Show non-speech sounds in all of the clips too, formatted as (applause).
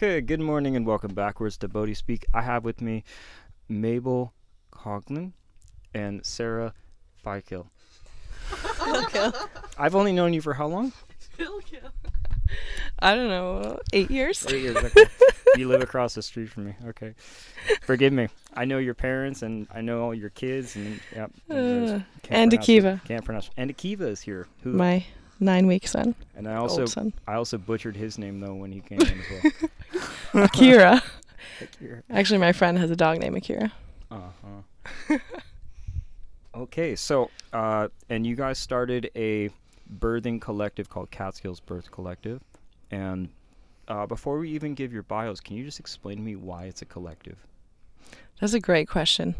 Okay, good morning and welcome backwards to Bodhi Speak. I have with me Mabel Coughlin and Sarah Philkill. I've only known you for how long? I don't know, eight years. Eight years. Okay. you live across the street from me. Okay. Forgive me. I know your parents and I know all your kids and yep. Uh, can't and pronounce. Akiva, Can't pronounce. And Akiva is here. Who? my nine-week son, and I also old son, I also butchered his name though when he came in as well. (laughs) (laughs) Akira. Akira. Actually, my friend has a dog named Akira. Uh-huh. okay, so uh, and you guys started a birthing collective called Catskills Birth Collective, and uh, before we even give your bios, can you just explain to me why it's a collective? That's a great question.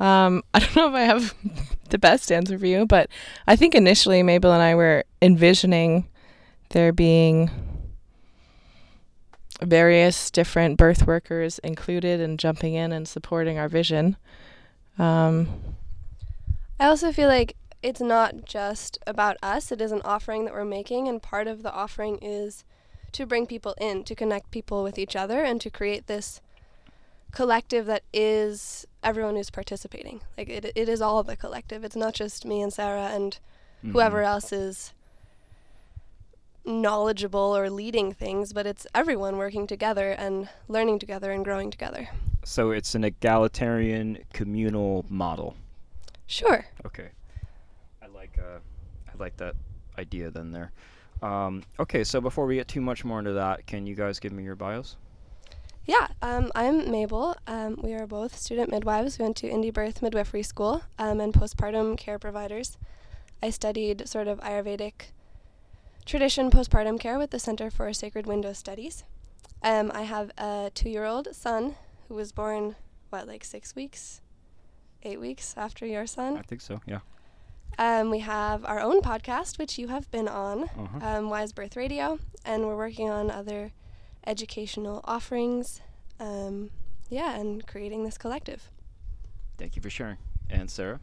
Um, (laughs) I don't know if I have (laughs) the best answer for you, but I think initially Mabel and I were envisioning there being various different birth workers included and jumping in and supporting our vision. Um, I also feel like it's not just about us, it is an offering that we're making, and part of the offering is to bring people in, to connect people with each other, and to create this collective that is everyone who's participating. Like, it, it is all the collective. It's not just me and Sarah and whoever Mhm. else is knowledgeable or leading things, but it's everyone working together and learning together and growing together. So it's an egalitarian communal model. Sure. Okay. I like uh, I like that idea then there. Um, okay, so before we get too much more into that, can you guys give me your bios? Yeah, um, I'm Mabel. Um, we are both student midwives. We went to Indie Birth Midwifery School um, and postpartum care providers. I studied sort of Ayurvedic tradition postpartum care with the Center for Sacred Window Studies. Um, I have a two year old son who was born, what, like six weeks? Eight weeks after your son? I think so. Yeah. Um, we have our own podcast, which you have been on, Uh-huh. um, Wise Birth Radio, and we're working on other educational offerings. Um, yeah, and creating this collective. Thank you for sharing. And Sarah?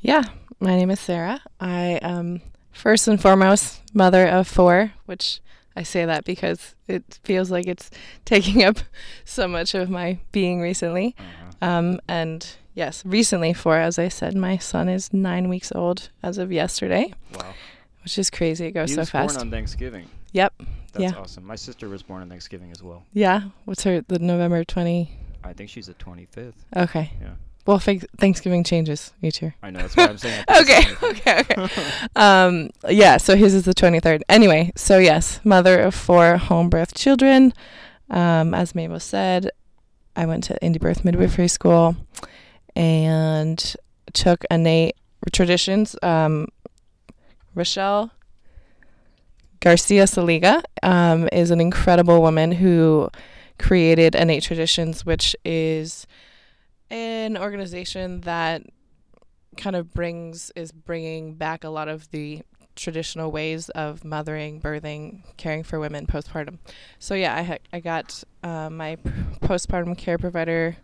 Yeah, my name is Sarah. I am first and foremost mother of four, which I say that because it feels like it's (laughs) taking up so much of my being recently. Uh-huh. Um, and yes, recently four, as I said, my son is nine weeks old as of yesterday, Wow. which is crazy. It goes he so was fast. born on Thanksgiving. Yep. That's Yeah. awesome. My sister was born on Thanksgiving as well. Yeah. What's her, the November 20? I think she's the 25th. Okay. Yeah. Well, thank- Thanksgiving changes each year. I know. That's why I'm saying. (laughs) Okay, okay, okay. (laughs) um, yeah, so his is the 23rd. Anyway, so yes, mother of four home birth children. Um, as Mabel said, I went to Indie Birth Midwifery School and took innate traditions. Um, Rachelle Garcia Seliga um, is an incredible woman who created Innate Traditions, which is an organization that kind of brings is bringing back a lot of the traditional ways of mothering, birthing, caring for women postpartum. So yeah, I ha- I got uh, my p- postpartum care provider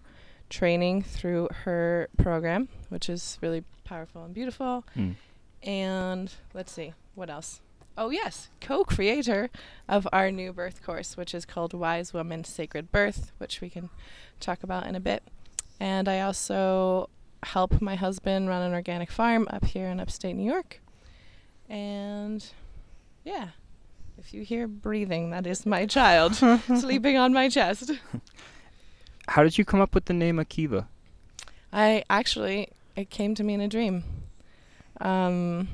training through her program, which is really powerful and beautiful. Mm. And let's see what else. Oh yes, co-creator of our new birth course, which is called Wise Woman Sacred Birth, which we can talk about in a bit. And I also help my husband run an organic farm up here in upstate New York. And yeah, if you hear breathing, that is my child (laughs) sleeping on my chest. (laughs) How did you come up with the name Akiva? I actually, it came to me in a dream. Um,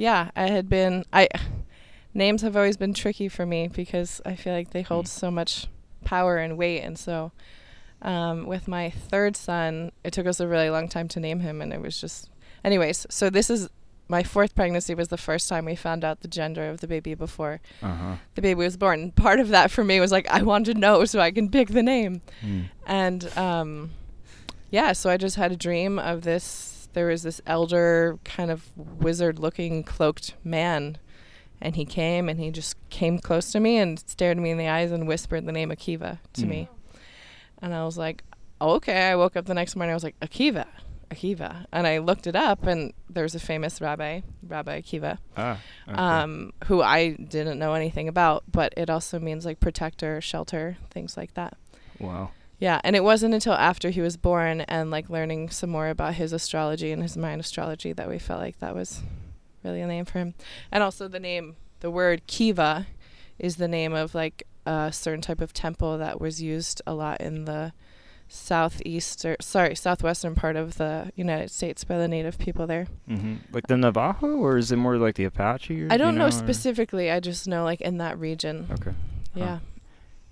yeah, I had been, I, names have always been tricky for me because I feel like they hold Mm. so much power and weight. And so, um, with my third son, it took us a really long time to name him. And it was just, anyways, so this is my fourth pregnancy was the first time we found out the gender of the baby before Uh huh. the baby was born. Part of that for me was like, I want to know so I can pick the name. And um, yeah, so I just had a dream of this. There was this elder, kind of wizard looking cloaked man. And he came and he just came close to me and stared me in the eyes and whispered the name Akiva to Mm. me. And I was like, oh, okay. I woke up the next morning. I was like, Akiva. Akiva, and I looked it up, and there's a famous rabbi, Rabbi Akiva, Ah. okay. um, who I didn't know anything about, but it also means like protector, shelter, things like that. wow. Yeah, and it wasn't until after he was born and like learning some more about his astrology and his mind astrology that we felt like that was really a name for him. And also the name, the word Kiva is the name of like a certain type of temple that was used a lot in the southeast or sorry, southwestern part of the United States by the native people there. hmm Like the Navajo, or is it more like the Apache? Or, I do you don't know, or- specifically, I just know like in that region. Okay. Yeah.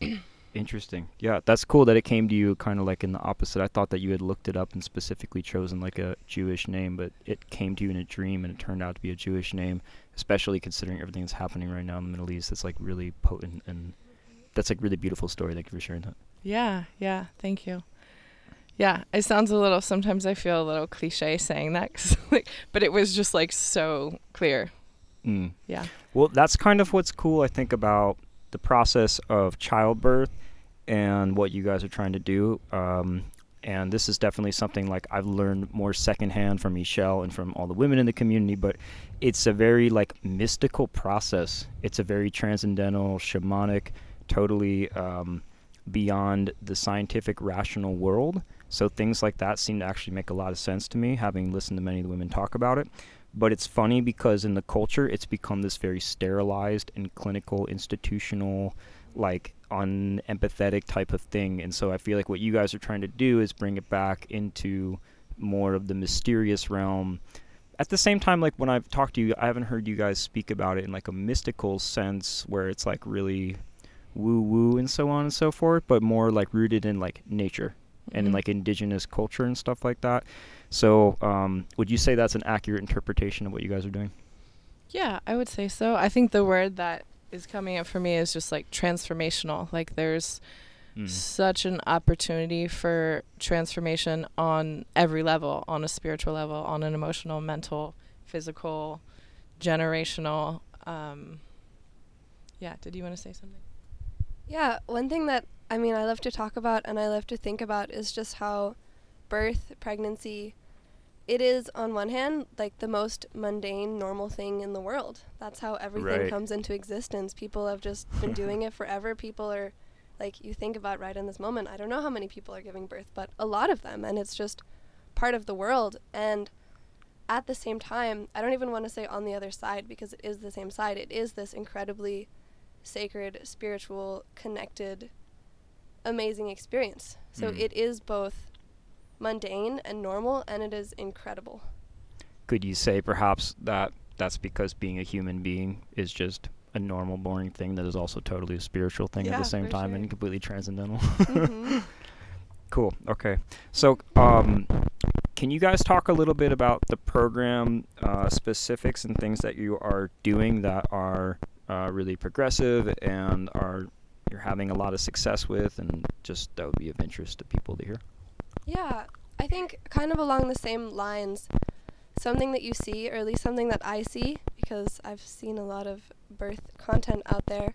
(clears throat) Interesting. Yeah, that's cool that it came to you kind of like in the opposite. I thought that you had looked it up and specifically chosen like a Jewish name, but it came to you in a dream and it turned out to be a Jewish name, especially considering everything that's happening right now in the Middle East. It's like really potent and that's like really beautiful story. Thank you for sharing that. Yeah, yeah, thank you. Yeah, it sounds a little. Sometimes I feel a little cliche saying that, 'cause, (laughs) like, but it was just like so clear. Mm. Yeah, Well, that's kind of what's cool, I think, about the process of childbirth and what you guys are trying to do. Um, and this is definitely something like I've learned more secondhand from Michelle and from all the women in the community. But it's a very like mystical process. It's a very transcendental, shamanic, totally um, beyond the scientific, rational world. So things like that seem to actually make a lot of sense to me, having listened to many of the women talk about it but it's funny because in the culture it's become this very sterilized and clinical institutional like unempathetic type of thing. And so i feel like what you guys are trying to do is bring it back into more of the mysterious realm. At the same time like when i've talked to you i haven't heard you guys speak about it in like a mystical sense where it's like really woo woo and so on and so forth but more like rooted in like nature and in like indigenous culture and stuff like that so, um, would you say that's an accurate interpretation of what you guys are doing? yeah, I would say so. I think the word that is coming up for me is just like transformational. Like there's Mm. such an opportunity for transformation on every level, on a spiritual level, on an emotional, mental, physical, generational. Um, yeah. Did you want to say something? Yeah, one thing that I mean I love to talk about and I love to think about is just how birth, pregnancy, it is on one hand like the most mundane, normal thing in the world. That's how everything Right. comes into existence. People have just been (laughs) doing it forever. People are like you think about right in this moment. I don't know how many people are giving birth, but a lot of them and it's just part of the world and at the same time, I don't even want to say on the other side because it is the same side. It is this incredibly sacred, spiritual, connected, amazing experience. So Mm. it is both mundane and normal, and it is incredible. Could you say perhaps that that's because being a human being is just a normal, boring thing that is also totally a spiritual thing at the same time sure. and completely transcendental? Mhm. (laughs) Cool. Okay. So, um, can you guys talk a little bit about the program uh, specifics and things that you are doing that are uh, really progressive and are you're having a lot of success with, and just that would be of interest to people to hear? Yeah, I think kind of along the same lines, something that you see, or at least something that I see, because I've seen a lot of birth content out there,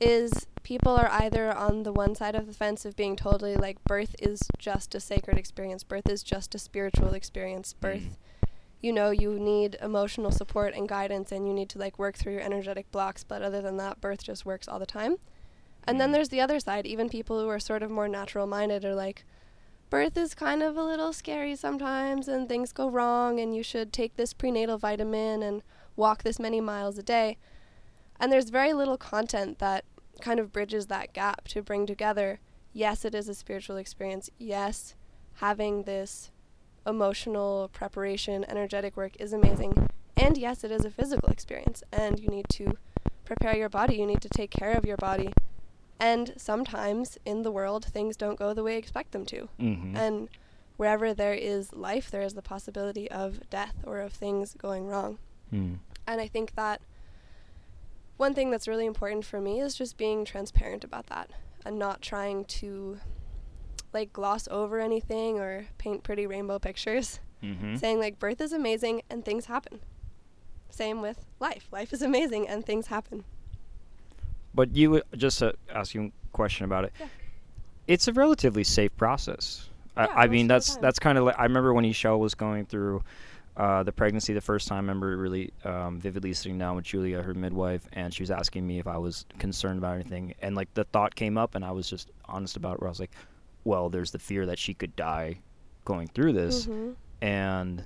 is people are either on the one side of the fence of being totally like birth is just a sacred experience, birth is just a spiritual experience, birth. You know, you need emotional support and guidance, and you need to like work through your energetic blocks. But other than that, birth just works all the time. And then Mm. there's the other side. Even people who are sort of more natural minded are like, birth is kind of a little scary sometimes and things go wrong and you should take this prenatal vitamin and walk this many miles a day. And there's very little content that kind of bridges that gap to bring together yes, it is a spiritual experience. Yes, having this emotional preparation, energetic work is amazing. And yes, it is a physical experience and you need to prepare your body, you need to take care of your body. And sometimes in the world, things don't go the way you expect them to. Mm-hmm. And wherever there is life, there is the possibility of death or of things going wrong. Mm. And I think that one thing that's really important for me is just being transparent about that and not trying to like gloss over anything or paint pretty rainbow pictures. Mm-hmm. Saying like birth is amazing and things happen. Same with life. Life is amazing and things happen. But you just uh, ask you a question about it. Yeah. It's a relatively safe process. I, Yeah, I most mean that's that's kind of like I remember when Michelle was going through uh, the pregnancy the first time. I remember really um, vividly sitting down with Julia, her midwife, and she was asking me if I was concerned about anything, and like the thought came up, and I was just honest about it. Where I was like, "Well, there's the fear that she could die going through this," Mhm. and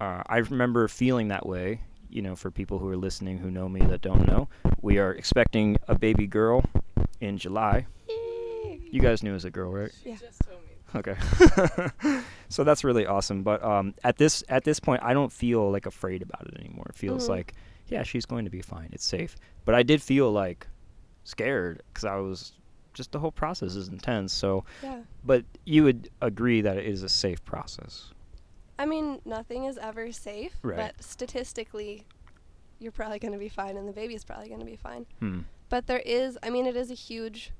uh, I remember feeling that way. You know, for people who are listening who know me that don't know, we are expecting a baby girl in July. Yay. You guys knew it was a girl, right? Yeah. Just told me okay. (laughs) so that's really awesome. But um, at this at this point, I don't feel like afraid about it anymore. It feels Mhm. like, yeah, she's going to be fine. It's safe. But I did feel like scared because I was just the whole process is intense. So, Yeah. but you would agree that it is a safe process. I mean, nothing is ever safe, Right. but statistically, you're probably going to be fine, and the baby's probably going to be fine. Hmm. But there is, I mean, it is a huge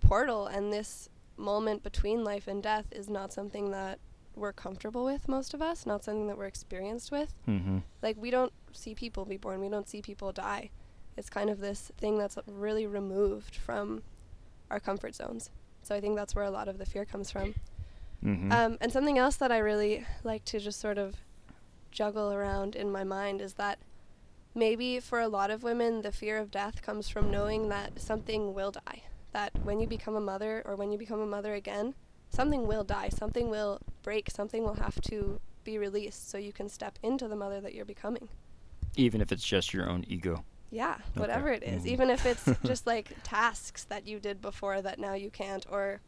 portal, and this moment between life and death is not something that we're comfortable with, most of us, not something that we're experienced with. Mm-hmm. Like, we don't see people be born, we don't see people die. It's kind of this thing that's really removed from our comfort zones. So I think that's where a lot of the fear comes from. Mm-hmm. Um, and something else that I really like to just sort of juggle around in my mind is that maybe for a lot of women, the fear of death comes from knowing that something will die. That when you become a mother or when you become a mother again, something will die, something will break, something will have to be released so you can step into the mother that you're becoming. Even if it's just your own ego. Yeah, Okay. whatever it is. Mhm. Even if it's (laughs) just like tasks that you did before that now you can't, or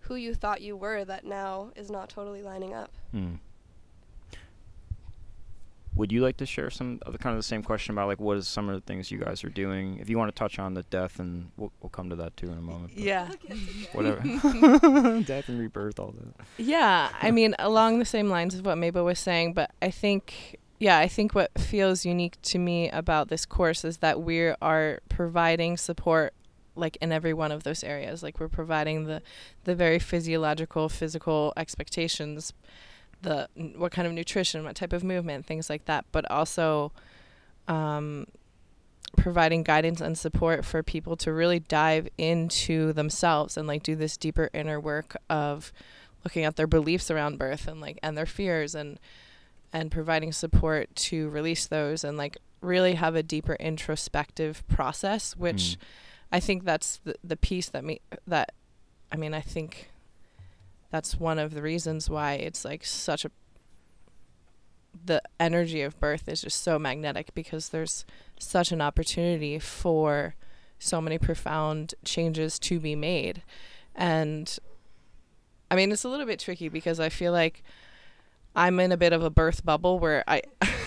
who you thought you were that now is not totally lining up. Hmm. Would you like to share some of the kind of the same question about like what is some of the things you guys are doing? If you want to touch on the death, and we'll, we'll come to that too in a moment. Yeah. Whatever. (laughs) death and rebirth, all that. Yeah, I mean, along the same lines of what Mabel was saying, but I think, yeah, I think what feels unique to me about this course is that we are providing support like in every one of those areas. Like we're providing the the very physiological, physical expectations, the what kind of nutrition, what type of movement, things like that, but also um, providing guidance and support for people to really dive into themselves and like do this deeper inner work of looking at their beliefs around birth and like and their fears and and providing support to release those and like really have a deeper introspective process which Mm. I think that's the the piece that me that I mean I think that's one of the reasons why it's like such a the energy of birth is just so magnetic because there's such an opportunity for so many profound changes to be made. And I mean it's a little bit tricky because I feel like I'm in a bit of a birth bubble where I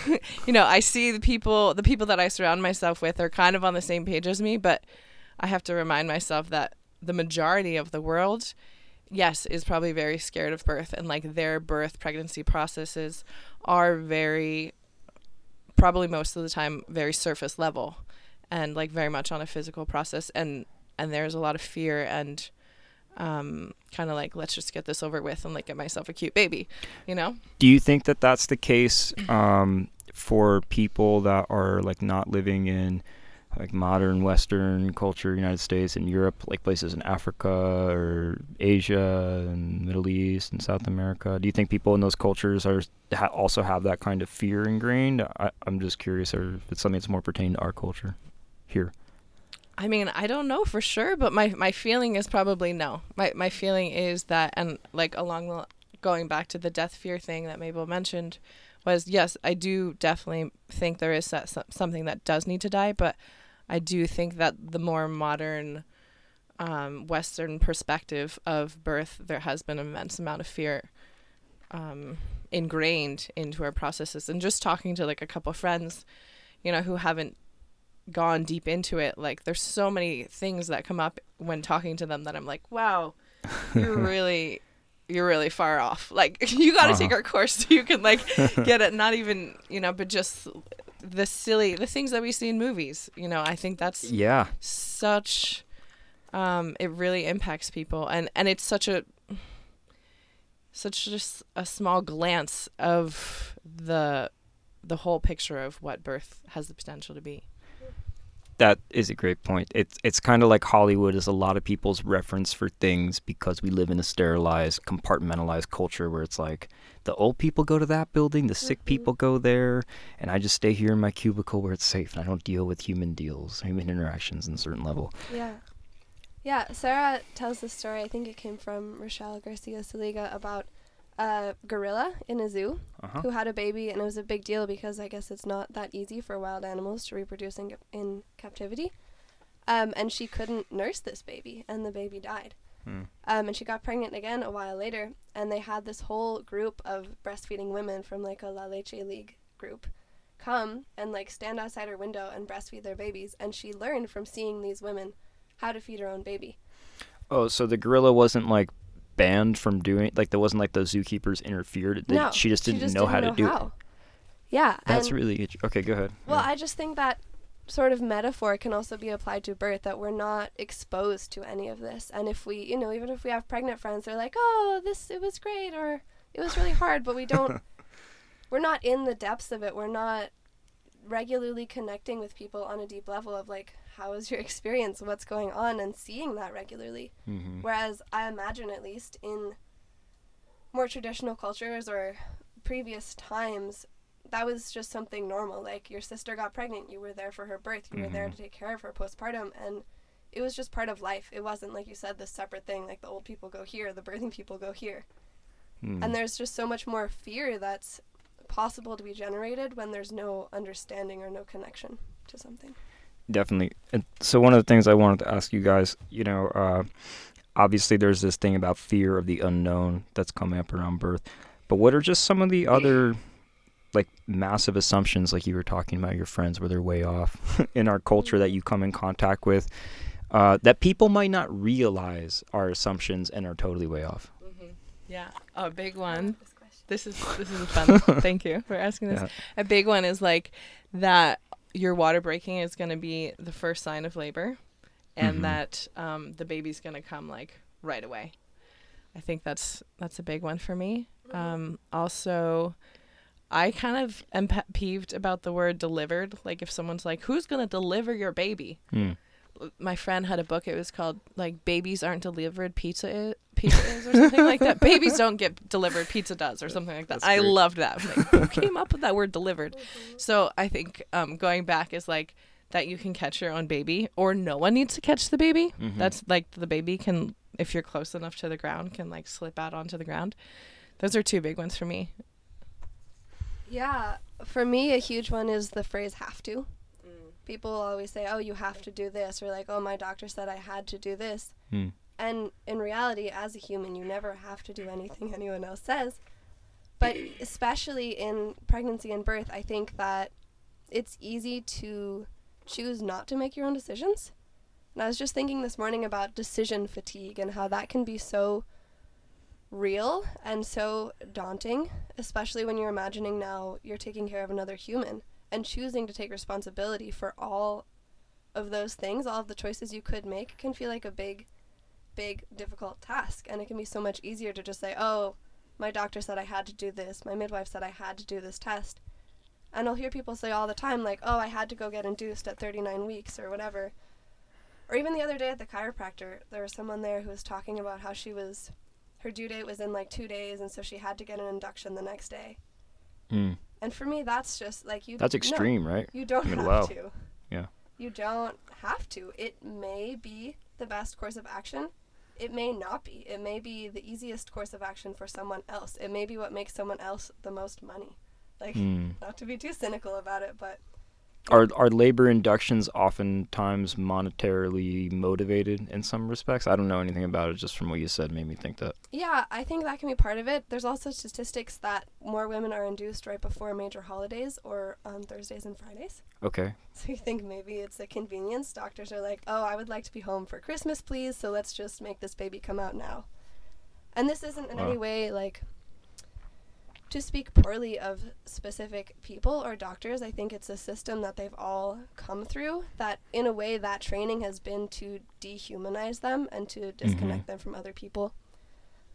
(laughs) you know I see the people the people that I surround myself with are kind of on the same page as me but I have to remind myself that the majority of the world, yes, is probably very scared of birth and like their birth pregnancy processes are very, probably most of the time, very surface level and like very much on a physical process. And, and there's a lot of fear and um, kind of like, let's just get this over with and like get myself a cute baby, you know? Do you think that that's the case um, for people that are like not living in like modern Western culture, United States and Europe, like places in Africa or Asia and Middle East and South America? Do you think people in those cultures are ha- also have that kind of fear ingrained? I, I'm just curious, or if it's something that's more pertaining to our culture here. I mean, I don't know for sure, but my, my feeling is probably no. My my feeling is that, and like along the going back to the death fear thing that Mabel mentioned, was yes, I do definitely think there is something that does need to die, but I do think that the more modern, um, Western perspective of birth, there has been an immense amount of fear, um, ingrained into our processes. And just talking to like a couple friends, you know, who haven't gone deep into it like there's so many things that come up when talking to them that I'm like wow you're (laughs) really you're really far off like (laughs) you got to take Uh-huh. our course so you can like get it not even you know but just the silly the things that we see in movies you know I think that's Yeah. such um it really impacts people and and it's such a such just a small glance of the the whole picture of what birth has the potential to be that is a great point. It's it's kind of like Hollywood is a lot of people's reference for things because we live in a sterilized, compartmentalized culture where it's like the old people go to that building, the sick Mhm. people go there, and I just stay here in my cubicle where it's safe and I don't deal with human deals, human interactions in a certain level. Yeah. Yeah, Sarah tells the story, I think it came from Rachelle Garcia Seliga, about a gorilla in a zoo Uh-huh. who had a baby, and it was a big deal because I guess it's not that easy for wild animals to reproduce in, in captivity. Um, and she couldn't nurse this baby, and the baby died. Hmm. Um, and she got pregnant again a while later, and they had this whole group of breastfeeding women from like a La Leche League group come and like stand outside her window and breastfeed their babies. And she learned from seeing these women how to feed her own baby. Oh, so the gorilla wasn't like banned from doing like there wasn't like the zookeepers interfered. They, no, she just didn't know didn't how to do it. Yeah, That's and- really okay. Go ahead. Well, Yeah. I just think that sort of metaphor can also be applied to birth that we're not exposed to any of this. And if we, you know, even if we have pregnant friends, they're like, "Oh, this it was great," or "It was really hard," but we don't. (laughs) we're not in the depths of it. We're not regularly connecting with people on a deep level of like, how is your experience? What's going on? And seeing that regularly. Mhm. Whereas I imagine, at least in more traditional cultures or previous times, that was just something normal. Like your sister got pregnant, you were there for her birth, you were there Mhm. to take care of her postpartum, and it was just part of life. It wasn't like you said this separate thing. Like the old people go here, the birthing people go here, Hmm. and there's just so much more fear that's possible to be generated when there's no understanding or no connection to something. Definitely. And so one of the things I wanted to ask you guys, you know, uh, obviously there's this thing about fear of the unknown that's coming up around birth, but what are just some of the other like massive assumptions like you were talking about your friends where they're way off (laughs) in our culture that you come in contact with uh, that people might not realize are assumptions and are totally way off Yeah, a big one. This question. This is this is fun. (laughs) Thank you for asking this. Yeah. A big one is like that your water breaking is going to be the first sign of labor, and Mhm. that um, the baby's going to come like right away. I think that's that's a big one for me. Um, also, I kind of am pet peeved about the word delivered. Like if someone's like, "Who's going to deliver your baby?" Hmm. my friend had a book. It was called like "Babies Aren't Delivered, Pizza is, Pizza is" or something like that. (laughs) Babies don't get delivered, pizza does, or something like that. That's I great. loved that. I'm like, who (laughs) came up with that word "delivered"? So I think um, going back is like that you can catch your own baby, or no one needs to catch the baby. Mhm. That's like the baby can, if you're close enough to the ground, can like slip out onto the ground. Those are two big ones for me. Yeah, for me, a huge one is the phrase have to. People always say, oh, you have to do this, or like, oh, my doctor said I had to do this. Hmm. And in reality, as a human, you never have to do anything (laughs) anyone else says. But especially in pregnancy and birth, I think that it's easy to choose not to make your own decisions. And I was just thinking this morning about decision fatigue and how that can be so real and so daunting, especially when you're imagining now you're taking care of another human and choosing to take responsibility for all of those things, all of the choices you could make can feel like a big, big, difficult task. And it can be so much easier to just say, oh, my doctor said I had to do this, my midwife said I had to do this test. And I'll hear people say all the time, like, oh, I had to go get induced at 39 weeks or whatever. Or even the other day at the chiropractor, there was someone there who was talking about how she was, her due date was in like two days, and so she had to get an induction the next day. Hmm. And for me, that's just like you. that's no, extreme right you don't I mean, have wow. to. Yeah. You don't have to. It may be the best course of action. It may not be. It may be the easiest course of action for someone else. It may be what makes someone else the most money. Like, Hmm. not to be too cynical about it, but Are are labor inductions oftentimes monetarily motivated in some respects? I don't know anything about it. Just from what you said, made me think that. yeah, I think that can be part of it. There's also statistics that more women are induced right before major holidays or on Thursdays and Fridays. Okay. (laughs) So you think maybe it's a convenience. Doctors are like, oh, I would like to be home for Christmas, please. So let's just make this baby come out now. And this isn't in Wow. any way like to speak poorly of specific people or doctors. I think it's a system that they've all come through that, in a way, that training has been to dehumanize them and to mm-hmm. disconnect them from other people.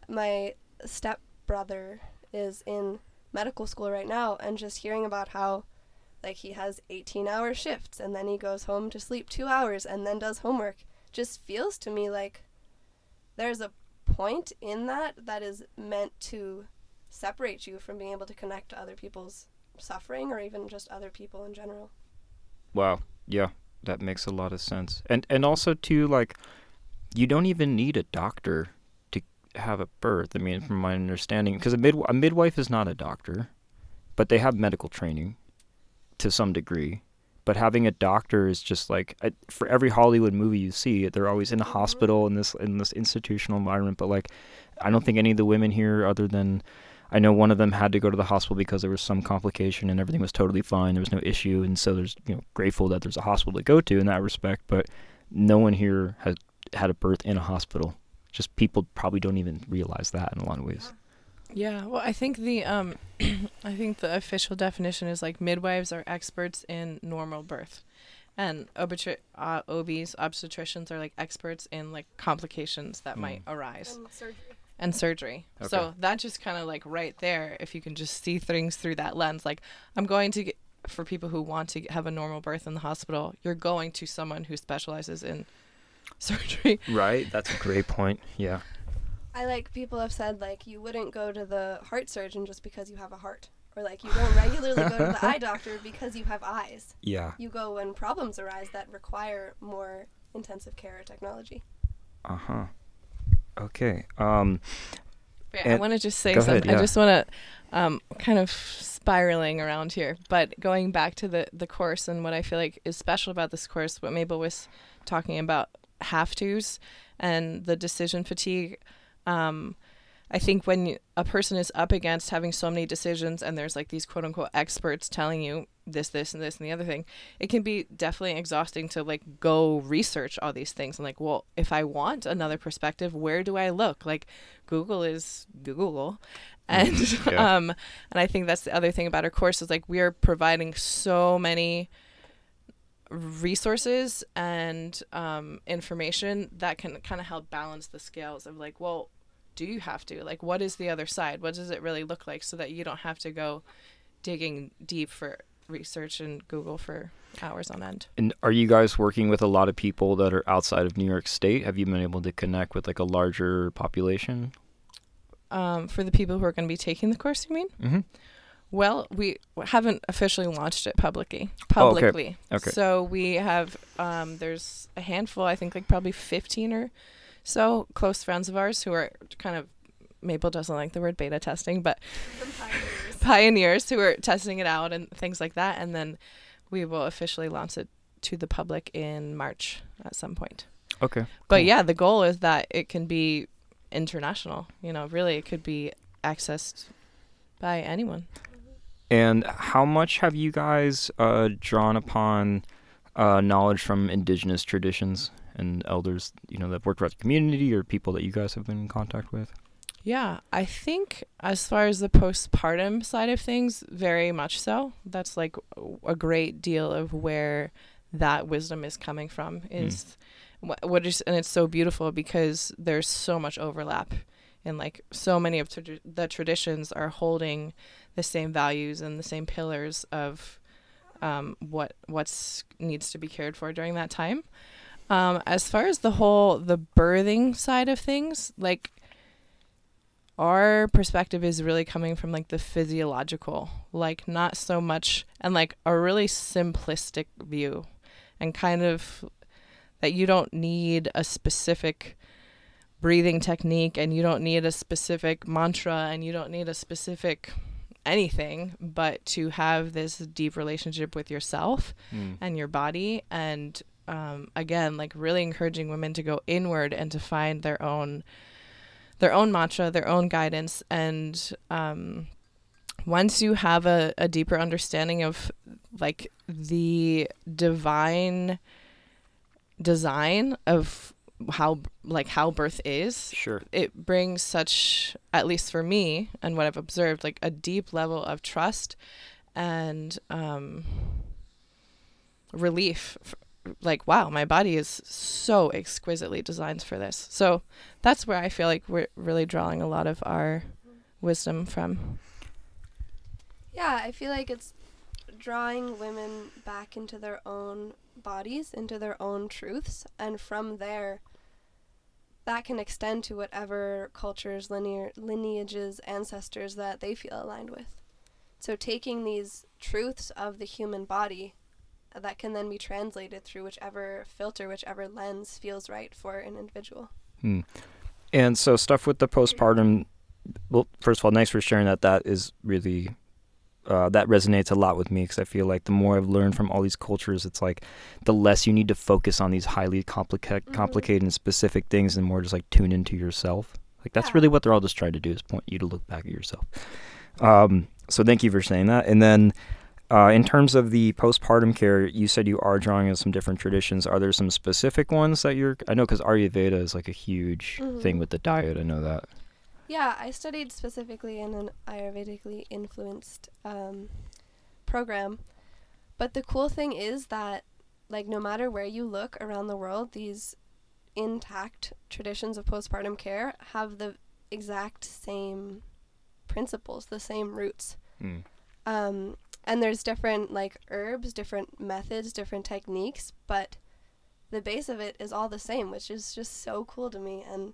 My stepbrother is in medical school right now, and just hearing about how like he has 18 hour shifts and then he goes home to sleep 2 hours and then does homework just feels to me like there's a point in that that is meant to separate you from being able to connect to other people's suffering or even just other people in general. Wow. Yeah, that makes a lot of sense. And and also too like you don't even need a doctor to have a birth. I mean, from my understanding, because a mid a midwife is not a doctor, but they have medical training to some degree. But having a doctor is just like I, for every Hollywood movie you see, they're always in a hospital mm-hmm. in this in this institutional environment. But like, I don't think any of the women here, other than I know one of them had to go to the hospital because there was some complication and everything was totally fine. There was no issue, and so there's you know grateful that there's a hospital to go to in that respect. But no one here has had a birth in a hospital. Just people probably don't even realize that in a lot of ways. Yeah, well, I think the um, (clears throat) I think the official definition is like midwives are experts in normal birth, and obstetri- uh, OBs obstetricians are like experts in like complications that Mm. might arise And surgery. And surgery. Okay. So that just kind of like right there, if you can just see things through that lens, like I'm going to get for people who want to have a normal birth in the hospital, you're going to someone who specializes in (laughs) surgery. Right. That's a great point. Yeah. I like people have said like you wouldn't go to the heart surgeon just because you have a heart or like you don't regularly go to the eye (laughs) doctor because you have eyes. Yeah. You go when problems arise that require more intensive care or technology. Uh huh. Okay. Um. Yeah, I want to just say go ahead, something. yeah. I just want to, um, kind of spiraling around here, but going back to the the course and what I feel like is special about this course, what Mabel was talking about have tos and the decision fatigue. Um, I think when you, a person is up against having so many decisions and there's like these quote unquote experts telling you this, this, and this, and the other thing, it can be definitely exhausting to like go research all these things and like, well, if I want another perspective, where do I look? Like, Google is Google. And Yeah. (laughs) um and I think that's the other thing about our course is like we are providing so many resources and um information that can kind of help balance the scales of like, well, do you have to? Like what is the other side? What does it really look like so that you don't have to go digging deep for research and Google for hours on end. And are you guys working with a lot of people that are outside of New York State? Have you been able to connect with like a larger population? Um, for the people who are going to be taking the course, you mean? Mm-hmm. Well, we haven't officially launched it publicly. Oh, okay. Publicly. Okay. So we have um, there's a handful, I think like probably 15 or so close friends of ours who are kind of Mabel doesn't like the word beta testing, but (laughs) pioneers who are testing it out and things like that and then we will officially launch it to the public in March at some point. Okay. But cool. yeah, the goal is that it can be international. You know, really it could be accessed by anyone. And how much have you guys uh, drawn upon uh, knowledge from indigenous traditions and elders, you know, that worked with the community or people that you guys have been in contact with? Yeah, I think as far as the postpartum side of things, very much so. That's like a great deal of where that wisdom is coming from. Is wh- what is, and it's so beautiful because there's so much overlap, and like so many of trad- the traditions are holding the same values and the same pillars of um, what what's needs to be cared for during that time. Um, as far as the whole the birthing side of things, like our perspective is really coming from like the physiological, like not so much and like a really simplistic view and kind of that you don't need a specific breathing technique and you don't need a specific mantra and you don't need a specific anything but to have this deep relationship with yourself Mm. and your body and um, again like really encouraging women to go inward and to find their own their own mantra their own guidance and um, once you have a, a deeper understanding of like the divine design of how like how birth is Sure. it brings such at least for me and what i've observed like a deep level of trust and um relief f- like wow my body is so exquisitely designed for this so that's where i feel like we're really drawing a lot of our wisdom from Yeah, I feel like it's drawing women back into their own bodies, into their own truths, and from there, that can extend to whatever cultures, linear, lineages, ancestors that they feel aligned with. So, taking these truths of the human body that can then be translated through whichever filter, whichever lens feels right for an individual. Hmm. And so, stuff with the postpartum. Well, first of all, thanks for sharing that. That is really uh, that resonates a lot with me because I feel like the more I've learned from all these cultures, it's like the less you need to focus on these highly complica- Mhm. complicated and specific things, and more just like tune into yourself. Like that's Yeah. really what they're all just trying to do is point you to look back at yourself. Um, so thank you for saying that. And then, uh, in terms of the postpartum care, you said you are drawing on some different traditions. Are there some specific ones that you're? I know because Ayurveda is like a huge thing Mhm. with the diet. I know that. Yeah, I studied specifically in an Ayurvedically influenced um, program. But the cool thing is that, like, no matter where you look around the world, these intact traditions of postpartum care have the exact same principles, the same roots. Mm. Um, and there's different, like, herbs, different methods, different techniques, but the base of it is all the same, which is just so cool to me. And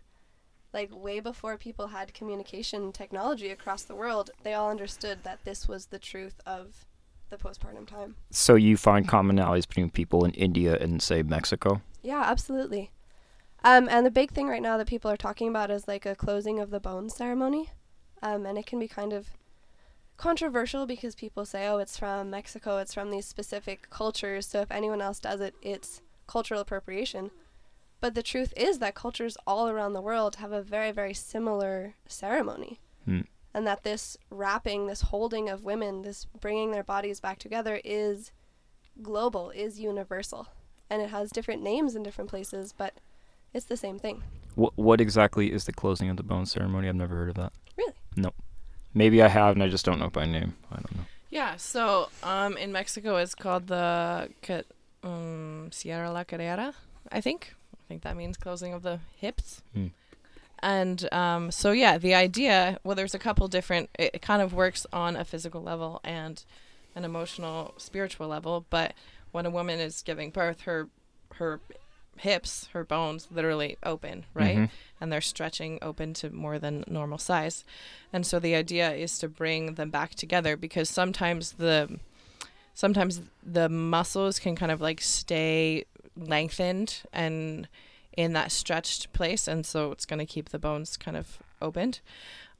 like way before people had communication technology across the world, they all understood that this was the truth of the postpartum time. So you find commonalities between people in India and say Mexico. Yeah, absolutely. Um, and the big thing right now that people are talking about is like a closing of the bones ceremony. Um, and it can be kind of controversial because people say, oh, it's from Mexico, it's from these specific cultures, so if anyone else does it, it's cultural appropriation. But the truth is that cultures all around the world have a very, very similar ceremony. Hmm. And that this wrapping, this holding of women, this bringing their bodies back together is global, is universal. And it has different names in different places, but it's the same thing. What what exactly is the closing of the bone ceremony? I've never heard of that. Really? No. Maybe I have, and I just don't know by name. I don't know. Yeah, so um, in Mexico it's called the um, cerrar la cadera, I think. I think that means closing of the hips. Hmm. And um, so, yeah, the idea, well, there's a couple different, it, it kind of works on a physical level and an emotional, spiritual level. But when a woman is giving birth, her, her hips, her bones literally open, right? Mhm. and they're stretching open to more than normal size. And so the idea is to bring them back together because sometimes the sometimes the muscles can kind of like stay lengthened and in that stretched place and so it's going to keep the bones kind of opened.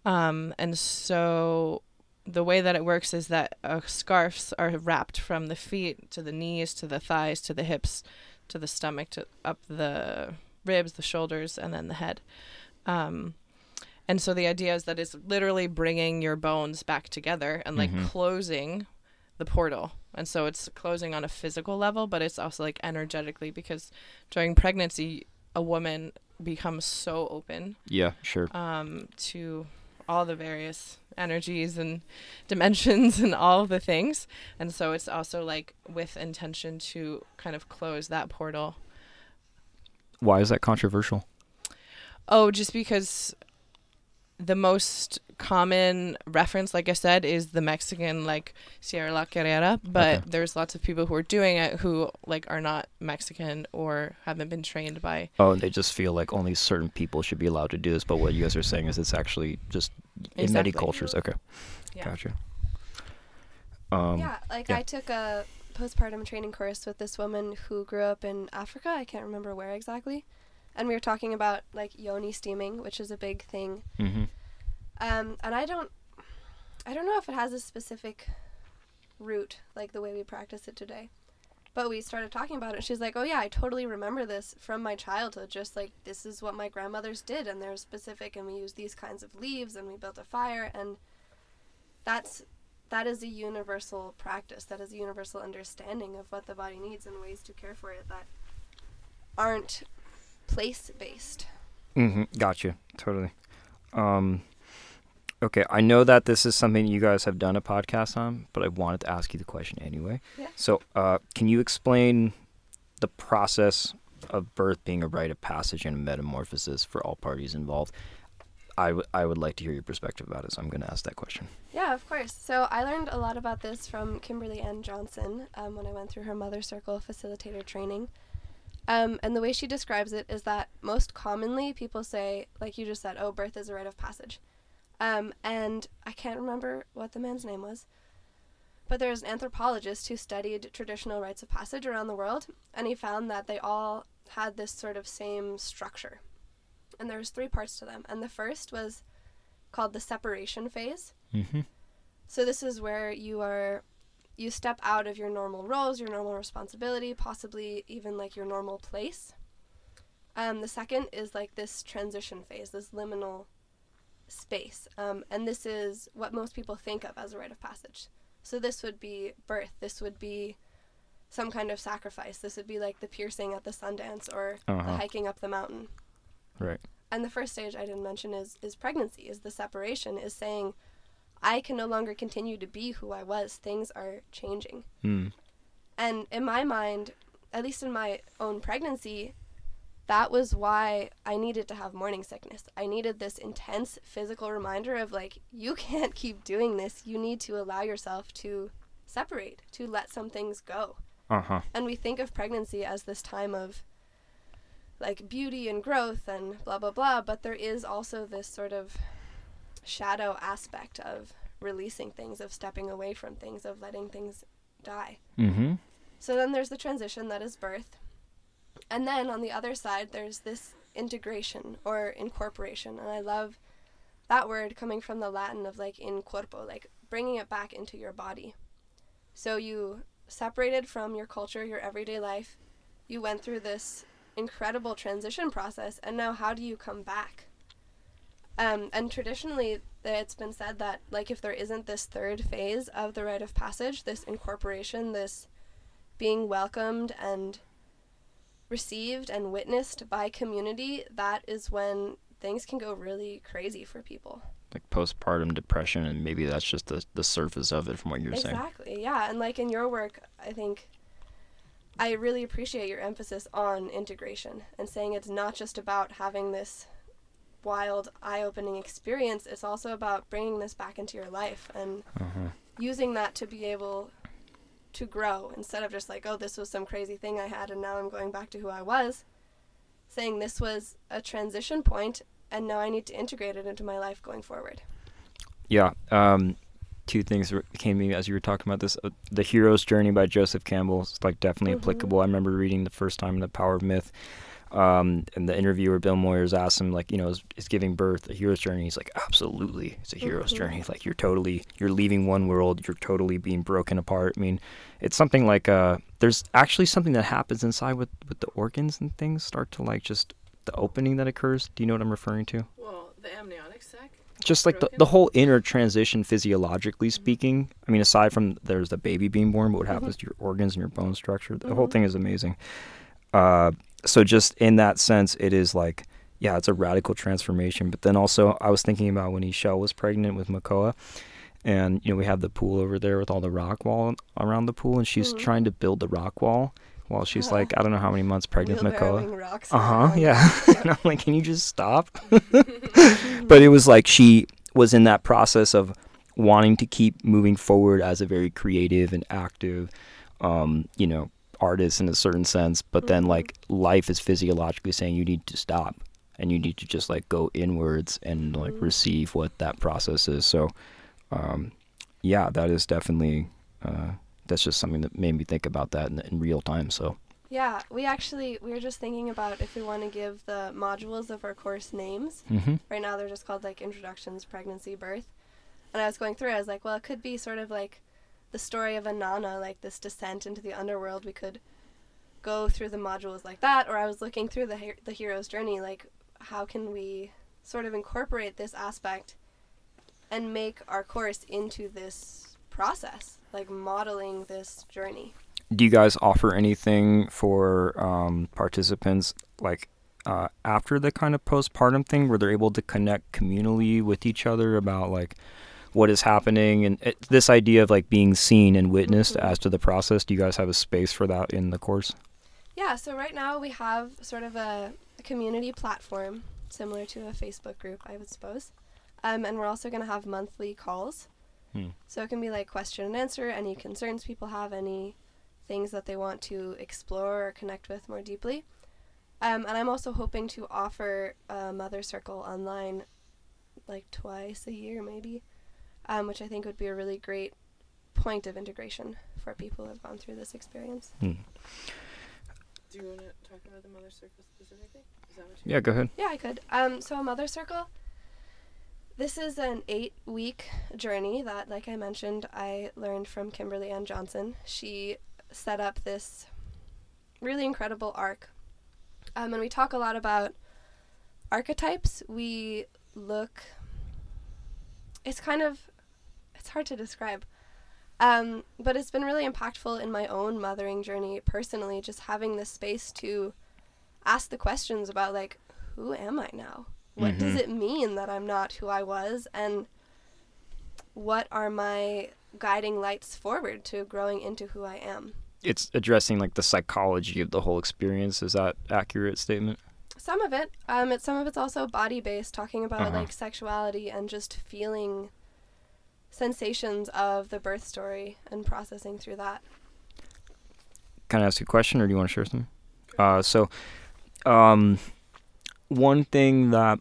Um, and so the way that it works is that uh, scarves are wrapped from the feet to the knees to the thighs to the hips to the stomach to up the ribs, the shoulders, and then the head. Um, and so the idea is that it's literally bringing your bones back together and like Mhm. closing the portal. And so it's closing on a physical level, but it's also like energetically because during pregnancy, a woman becomes so open Yeah, sure. um, to all the various energies and dimensions (laughs) and all of the things. And so it's also like with intention to kind of close that portal Why is that controversial? Oh, just because the most common reference, like I said, is the Mexican like cerrar la cadera, but Okay. there's lots of people who are doing it who like are not Mexican or haven't been trained by. Oh, and they just feel like only certain people should be allowed to do this. But what you guys are saying is it's actually just in many cultures. Okay, Yeah. gotcha. Um, yeah, like yeah. I took a postpartum training course with this woman who grew up in Africa. I can't remember where exactly. And we were talking about like yoni steaming, which is a big thing. hmm Um, and I don't, I don't know if it has a specific root like the way we practice it today. But we started talking about it. She's like, "Oh yeah, I totally remember this from my childhood. Just like this is what my grandmothers did, and they're specific, and we use these kinds of leaves, and we built a fire, and that's that is a universal practice. That is a universal understanding of what the body needs and ways to care for it that aren't place based. Mm-hmm. Gotcha. Totally. Um, okay, I know that this is something you guys have done a podcast on, but I wanted to ask you the question anyway. Yeah. So, uh, can you explain the process of birth being a rite of passage and metamorphosis for all parties involved? I, w- I would like to hear your perspective about it, so I'm going to ask that question. Yeah, of course. So I learned a lot about this from Kimberly Ann Johnson um, when I went through her Mother Circle facilitator training. Um, and the way she describes it is that most commonly people say, like you just said, oh, birth is a rite of passage. Um, and I can't remember what the man's name was, but there's an anthropologist who studied traditional rites of passage around the world, and he found that they all had this sort of same structure. And there was three parts to them. And the first was called the separation phase. Mm-hmm. So this is where you are you step out of your normal roles, your normal responsibility, possibly even like your normal place. Um, the second is like this transition phase, this liminal space. Um, and this is what most people think of as a rite of passage. So this would be birth, this would be some kind of sacrifice, this would be like the piercing at the Sundance or the Uh-huh. hiking up the mountain. Right. And the first stage I didn't mention is is pregnancy, is the separation, is saying I can no longer continue to be who I was. Things are changing. Mm. And in my mind, at least in my own pregnancy, that was why I needed to have morning sickness. I needed this intense physical reminder of like, you (laughs) can't keep doing this. You need to allow yourself to separate, to let some things go. Uh huh. And we think of pregnancy as this time of like beauty and growth and blah blah blah, but there is also this sort of shadow aspect of releasing things, of stepping away from things, of letting things die. Mm-hmm. So then there's the transition that is birth. And then on the other side, there's this integration or incorporation. And I love that word coming from the Latin of like in corpo, like bringing it back into your body. So you separated from your culture, your everyday life. You went through this incredible transition process. And now, how do you come back? Um, and traditionally, it's been said that, like, if there isn't this third phase of the rite of passage, this incorporation, this being welcomed and received and witnessed by community, that is when things can go really crazy for people. Like postpartum depression, and maybe that's just the, the surface of it from what you're saying. exactly, yeah. And like in your work, I think I really appreciate your emphasis on integration and saying it's not just about having this wild, eye opening experience, it's also about bringing this back into your life and Uh-huh. using that to be able to grow instead of just like, oh, this was some crazy thing I had and now I'm going back to who I was. Saying this was a transition point and now I need to integrate it into my life going forward. Yeah. Um, two things came to me as you were talking about this. Uh, the Hero's Journey by Joseph Campbell is like definitely Mhm. applicable. I remember reading the first time The Power of Myth. Um, and the interviewer Bill Moyers asked him like, you know, is, is giving birth a hero's journey? He's like, absolutely, it's a hero's Mhm. journey. Like you're totally, you're leaving one world, you're totally being broken apart. I mean, it's something like uh, there's actually something that happens inside with with the organs and things start to like just the opening that occurs. Do you know what I'm referring to? Well, the amniotic sac. just like the, the whole inner transition physiologically speaking i mean aside from there's the baby being born but what happens to your organs and your bone structure the whole Mhm. thing is amazing uh, so just in that sense it is like yeah it's a radical transformation but then also i was thinking about when Ishel was pregnant with makoa and you know we have the pool over there with all the rock wall around the pool and she's Mhm. trying to build the rock wall while she's like i don't know how many months pregnant with makoa uh huh. Yeah. (laughs) and I'm like, can you just stop? (laughs) but it was like she was in that process of wanting to keep moving forward as a very creative and active, um, you know, artist in a certain sense. But then Mhm. like life is physiologically saying you need to stop and you need to just like go inwards and like Mhm. receive what that process is. So, um, yeah, that is definitely. Uh, that's just something that made me think about that in, in real time. So, Yeah, we actually we were just thinking about if we want to give the modules of our course names. hmm Right now they're just called like introductions, pregnancy, birth. And I was going through, I was like, well, it could be sort of like the story of Inanna, like this descent into the underworld. We could go through the modules like that, or I was looking through the the hero's journey, like how can we sort of incorporate this aspect and make our course into this process, like modeling this journey. do you guys offer anything for um, participants like uh, after the kind of postpartum thing where they're able to connect communally with each other about like what is happening and it, this idea of like being seen and witnessed Mhm. as to the process do you guys have a space for that in the course Yeah, so right now we have sort of a, a community platform similar to a Facebook group, I would suppose. Um, and we're also going to have monthly calls. Hmm. So it can be like question and answer, any concerns people have, any things that they want to explore or connect with more deeply. Um, and I'm also hoping to offer a Mother Circle online like twice a year, maybe, um, which I think would be a really great point of integration for people who have gone through this experience. Hmm. Do you want to talk about the Mother Circle specifically? Is that what you Yeah, go ahead. Yeah, I could. Um, so a Mother Circle. This is an eight-week journey that, like I mentioned, I learned from Kimberly Ann Johnson. She set up this really incredible arc, um, and we talk a lot about archetypes. We look. It's kind of, it's hard to describe. Um, but it's been really impactful in my own mothering journey personally, just having this space to ask the questions about like who am I now? What does Mhm. it mean that I'm not who I was and what are my guiding lights forward to growing into who I am? It's addressing like the psychology of the whole experience. Is that accurate statement? Some of it, um, it's some of it's also body based, talking about Uh-huh. like sexuality and just feeling sensations of the birth story and processing through that. Can I ask you a question, or do you want to share something? Uh, so, um, one thing that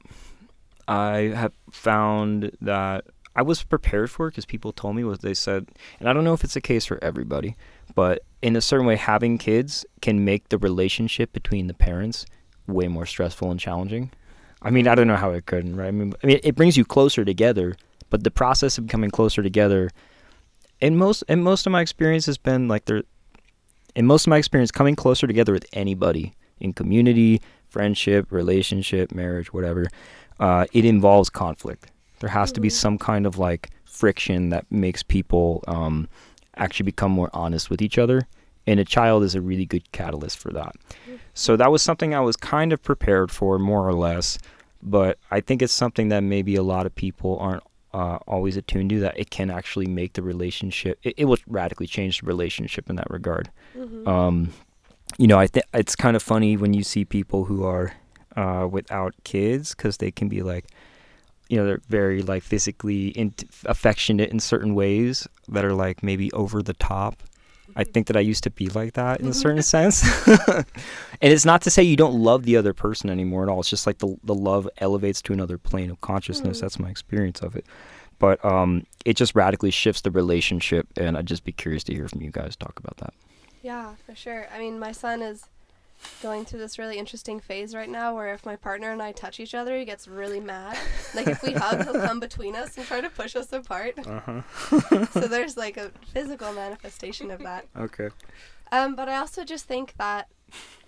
I have found that I was prepared for because people told me was they said, and I don't know if it's a case for everybody, but in a certain way, having kids can make the relationship between the parents way more stressful and challenging. I mean, I don't know how it couldn't, right? I mean, I mean, it brings you closer together, but the process of coming closer together, in most, in most of my experience has been like there, in most of my experience, coming closer together with anybody in community, friendship, relationship, marriage, whatever, uh, it involves conflict. There has to be Mhm. some kind of like friction that makes people um, actually become more honest with each other. And a child is a really good catalyst for that. So that was something I was kind of prepared for, more or less. But I think it's something that maybe a lot of people aren't uh, always attuned to. That it can actually make the relationship. It, it will radically change the relationship in that regard. Mm-hmm. Um, you know, I think it's kind of funny when you see people who are uh, without kids because they can be like, you know, they're very like physically in- affectionate in certain ways that are like maybe over the top. I think that I used to be like that in a certain sense. (laughs) and it's not to say you don't love the other person anymore at all. It's just like the the love elevates to another plane of consciousness. Mm. That's my experience of it. But um, it just radically shifts the relationship, and I'd just be curious to hear from you guys talk about that. Yeah, for sure. I mean, my son is going through this really interesting phase right now where if my partner and I touch each other, he gets really mad. Like if we hug, he'll come between us and try to push us apart. Uh huh. (laughs) so there's like a physical manifestation of that. Okay. Um, but I also just think that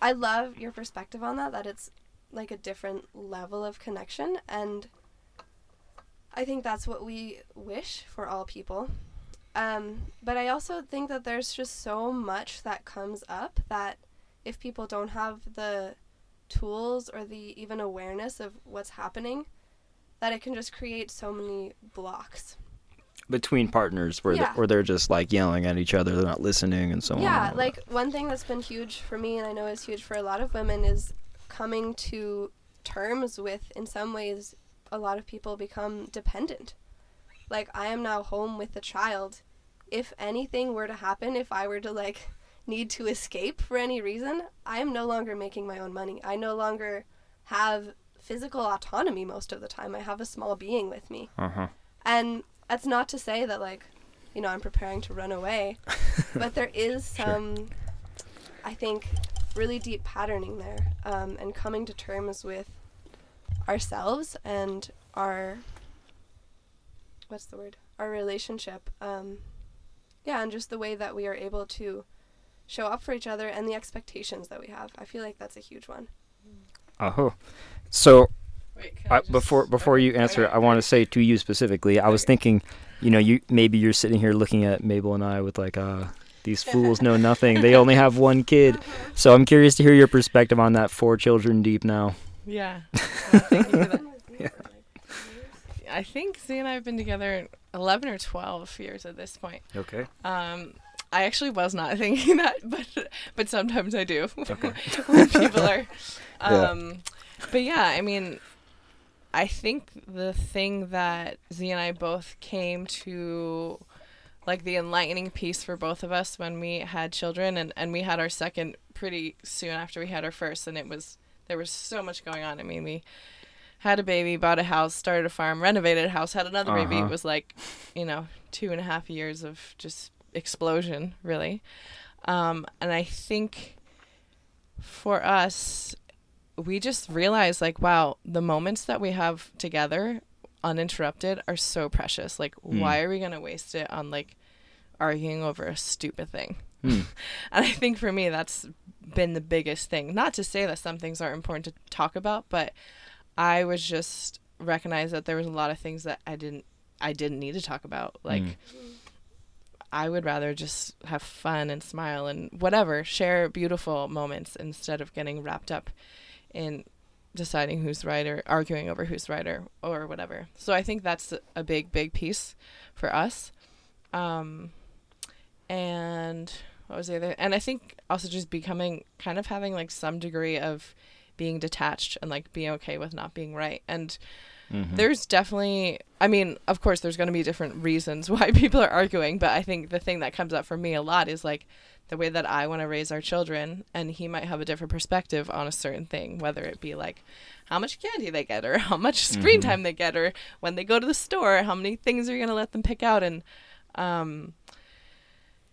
I love your perspective on that, that it's like a different level of connection. And I think that's what we wish for all people. Um, but I also think that there's just so much that comes up that if people don't have the tools or the even awareness of what's happening, that it can just create so many blocks. Between partners, where Yeah. they, where they're just like yelling at each other, they're not listening, and so on. yeah, and all like one thing that's been huge for me, and I know is huge for a lot of women, is coming to terms with, in some ways, a lot of people become dependent. Like, I am now home with a child. If anything were to happen, if I were to, like, need to escape for any reason, I am no longer making my own money. I no longer have physical autonomy most of the time. I have a small being with me. Uh-huh. And that's not to say that like, you know, I'm preparing to run away, (laughs) but there is Sure. some, I think, really deep patterning there, um, and coming to terms with ourselves and our, what's the word? Our relationship. Um, yeah, and just the way that we are able to show up for each other and the expectations that we have. I feel like that's a huge one. Uh-huh. So Wait, I, before before you answer, I want to say to you specifically. I was thinking, you know, you maybe you're sitting here looking at Maible and I with like, uh, these fools know nothing. They only have one kid. (laughs) So I'm curious to hear your perspective on that. Four children deep now. Yeah. Well, thank you for that. Yeah. I think Z and I have been together 11 or 12 years at this point. Okay. Um, I actually was not (laughs) thinking that, but but sometimes I do (laughs) Okay. when people are. (laughs) Yeah. Um, But yeah, I mean, I think the thing that Z and I both came to like the enlightening piece for both of us when we had children and, and we had our second pretty soon after we had our first and it was there was so much going on. I mean we had a baby, bought a house, started a farm, renovated a house, had another baby. Uh-huh. It was like, you know, two and a half years of just explosion, really. Um, and I think for us, we just realized like, wow, the moments that we have together uninterrupted are so precious. Like, Mm. why are we going to waste it on like arguing over a stupid thing? Hmm. (laughs) And I think for me, that's been the biggest thing. Not to say that some things aren't important to talk about, but I was just recognized that there was a lot of things that I didn't I didn't need to talk about. Like Mm. I would rather just have fun and smile and whatever, share beautiful moments instead of getting wrapped up in deciding who's right or arguing over who's right or, or whatever. So I think that's a big, big piece for us. Um, and what was the other? And I think also just becoming kind of having like some degree of being detached and like being okay with not being right. And Mhm. there's definitely, I mean, of course, there's going to be different reasons (laughs) why people are arguing, but I think the thing that comes up for me a lot is like the way that I want to raise our children, and he might have a different perspective on a certain thing, whether it be like how much candy they get, or (laughs) how much screen Mhm. time they get, or when they go to the store, how many things are you going to let them pick out, and um,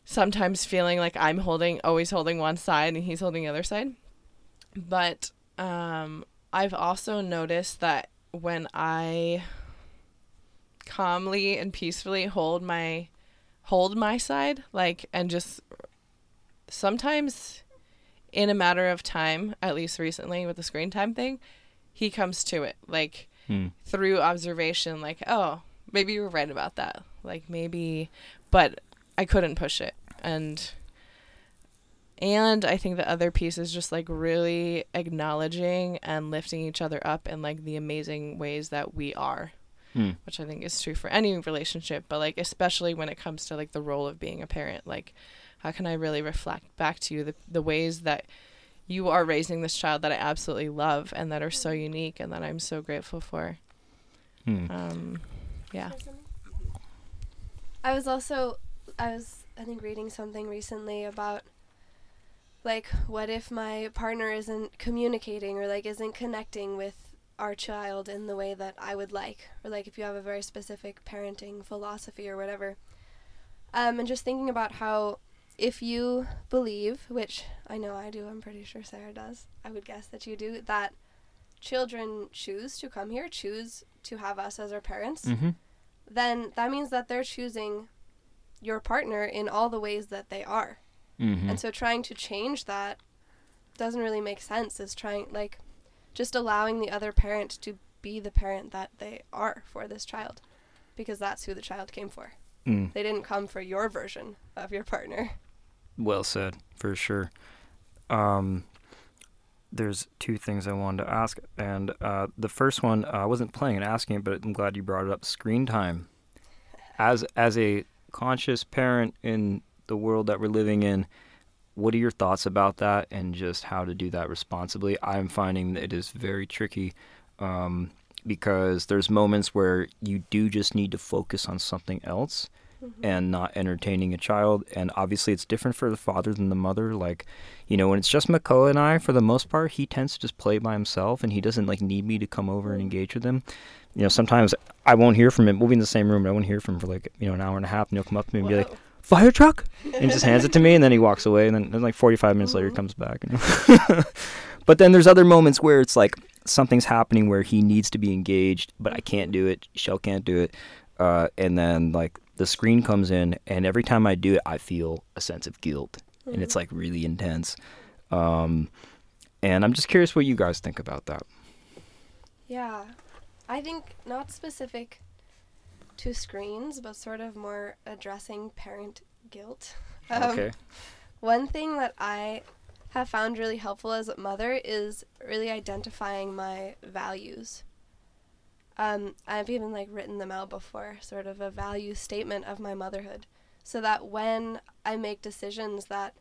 sometimes feeling like I'm holding, always holding one side, and he's holding the other side. But um, I've also noticed that when I calmly and peacefully hold my hold my side like and just sometimes in a matter of time at least recently with the screen time thing he comes to it like Hmm. through observation like oh maybe you were right about that like maybe but i couldn't push it and and i think the other piece is just like really acknowledging and lifting each other up in like the amazing ways that we are Hmm. which i think is true for any relationship but like especially when it comes to like the role of being a parent like how can i really reflect back to you the, the ways that you are raising this child that i absolutely love and that are so unique and that i'm so grateful for Hmm. um yeah I was also, I was, I think, reading something recently about, like, what if my partner isn't communicating or, like, isn't connecting with our child in the way that I would like? Or, like, if you have a very specific parenting philosophy or whatever. Um, and just thinking about how, if you believe, which I know I do, I'm pretty sure Sarah does, I would guess that you do, that children choose to come here, choose to have us as our parents Mm-hmm. then that means that they're choosing your partner in all the ways that they are. Mm-hmm. And so trying to change that doesn't really make sense. Is trying like just allowing the other parent to be the parent that they are for this child because that's who the child came for. Mm. They didn't come for your version of your partner. Well said, for sure. Um, there's two things I wanted to ask, and uh, the first one uh, I wasn't planning on asking it, but I'm glad you brought it up. Screen time. As as a conscious parent in the world that we're living in, what are your thoughts about that, and just how to do that responsibly? I'm finding that it is very tricky. Um, because there's moments where you do just need to focus on something else and not entertaining a child. And obviously, it's different for the father than the mother. Like, you know, when it's just Makoa and I, for the most part, he tends to just play by himself and he doesn't like need me to come over and engage with him. You know, sometimes I won't hear from him. We'll be in the same room, but I won't hear from him for like, you know, an hour and a half. And he'll come up to me and be like, Whoa. Fire truck? And just hands it to me and then he walks away and then, then like 45 minutes later he comes back you know? (laughs) but then there's other moments where it's like something's happening where he needs to be engaged but i can't do it shell can't do it uh, and then like the screen comes in and every time i do it i feel a sense of guilt and it's like really intense. Um, and i'm just curious what you guys think about that. Yeah. I think not specific to screens, but sort of more addressing parent guilt. (laughs) Um, okay One thing that I have found really helpful as a mother is really identifying my values. Um, I've even like written them out before, sort of a value statement of my motherhood, so that when I make decisions that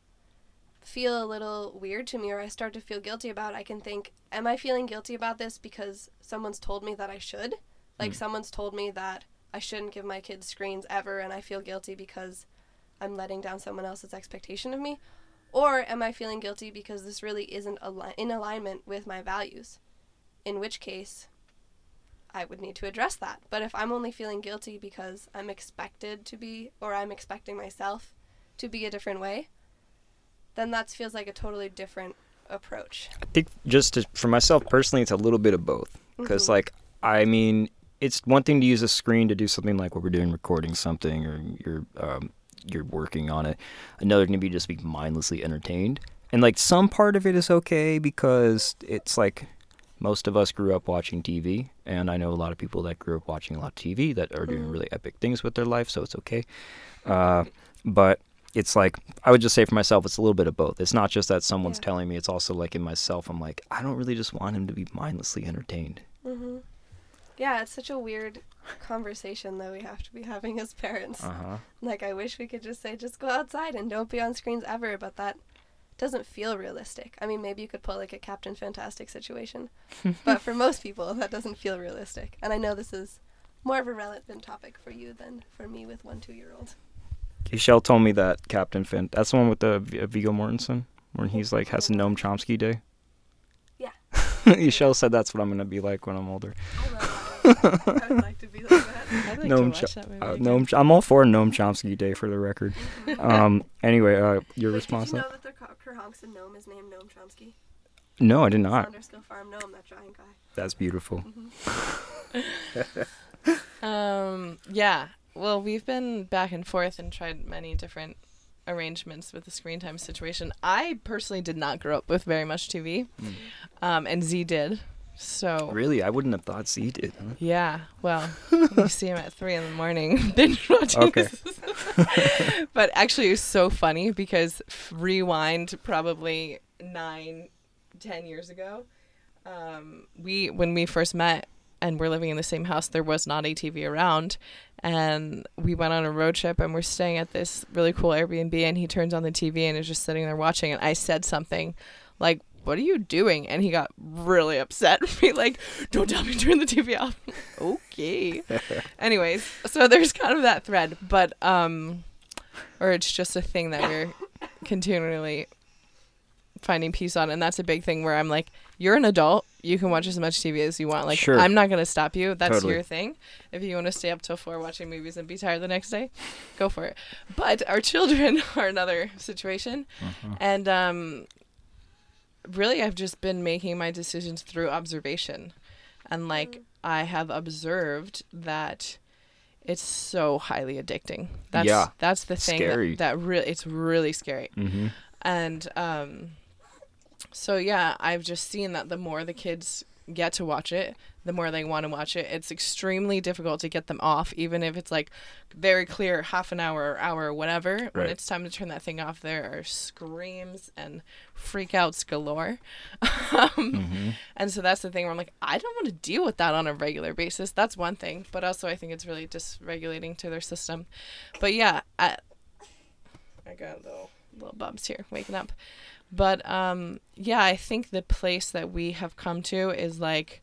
feel a little weird to me or I start to feel guilty about, I can think, am I feeling guilty about this because someone's told me that I should? Like Mm. someone's told me that I shouldn't give my kids screens ever and I feel guilty because I'm letting down someone else's expectation of me? Or am I feeling guilty because this really isn't ali- in alignment with my values? In which case, I would need to address that. But if I'm only feeling guilty because I'm expected to be, or I'm expecting myself to be a different way, then that feels like a totally different approach. I think just to, for myself personally, it's a little bit of both. Because, Mhm. like, I mean, it's one thing to use a screen to do something like what we're doing, recording something, or you're um, you're working on it. Another can be just be mindlessly entertained. And like some part of it is okay because it's like most of us grew up watching TV, and I know a lot of people that grew up watching a lot of TV that are doing Mhm. really epic things with their life, so it's okay. Uh, but it's like I would just say for myself, it's a little bit of both. It's not just that someone's Yeah. telling me; it's also like in myself. I'm like, I don't really just want him to be mindlessly entertained. hmm Yeah, it's such a weird conversation that we have to be having as parents. Uh huh. Like, I wish we could just say, just go outside and don't be on screens ever, but that doesn't feel realistic. I mean, maybe you could pull like a Captain Fantastic situation, (laughs) but for most people, that doesn't feel realistic. And I know this is more of a relevant topic for you than for me with one two year old. Michelle told me that Captain Finn. That's the one with the V- Viggo Mortensen, when he's like has a Noam Chomsky day. Yeah. (laughs) Michelle said that's what I'm gonna be like when I'm older. I would like to be like that. I'd like Noam to Cho- watch that movie. Uh, again. Noam, Ch- I'm all for Noam Chomsky day for the record. (laughs) Um. Anyway, uh, your Wait, response? Did you know that the Ker- Kerhonkson gnome is named Noam Chomsky? No, I did not. Saunderskill Farm gnome, that giant guy. That's beautiful. (laughs) Um, yeah. Well, we've been back and forth and tried many different arrangements with the screen time situation. I personally did not grow up with very much TV, Mm. um, and Z did. So Really, I wouldn't have thought Z did. Huh? yeah, well, you see him at (laughs) three in the morning (laughs) binge watching. Okay. (laughs) but actually, it was so funny because rewind probably nine, ten years ago, um, we when we first met and we're living in the same house, there was not a TV around, and we went on a road trip and we're staying at this really cool Airbnb, and he turns on the TV and is just sitting there watching, and I said something like. What are you doing? And he got really upset. Me like, don't tell me to turn the TV off. (laughs) okay. (laughs) Anyways, so there's kind of that thread, but um, or it's just a thing that we're continually finding peace on, and that's a big thing where I'm like, you're an adult, you can watch as much TV as you want. Like, Sure. I'm not gonna stop you. That's Totally. your thing. If you want to stay up till four watching movies and be tired the next day, go for it. But our (laughs) children are another situation, Uh-huh. and um, really, I've just been making my decisions through observation, and like I have observed that it's so highly addicting. That's Yeah. that's the thing Scary. that, that really it's really scary. Mm-hmm. And um so yeah, I've just seen that the more the kids get to watch it, the more they want to watch it. It's extremely difficult to get them off, even if it's like very clear half an hour or hour or whatever. When it's time to turn that thing off, there are screams and freakouts galore. (laughs) um, Mm-hmm. and so that's the thing where I'm like, I don't want to deal with that on a regular basis. That's one thing. But also, I think it's really dysregulating to their system. But yeah, I, I got little, little bubs here waking up. But um, yeah, I think the place that we have come to is like,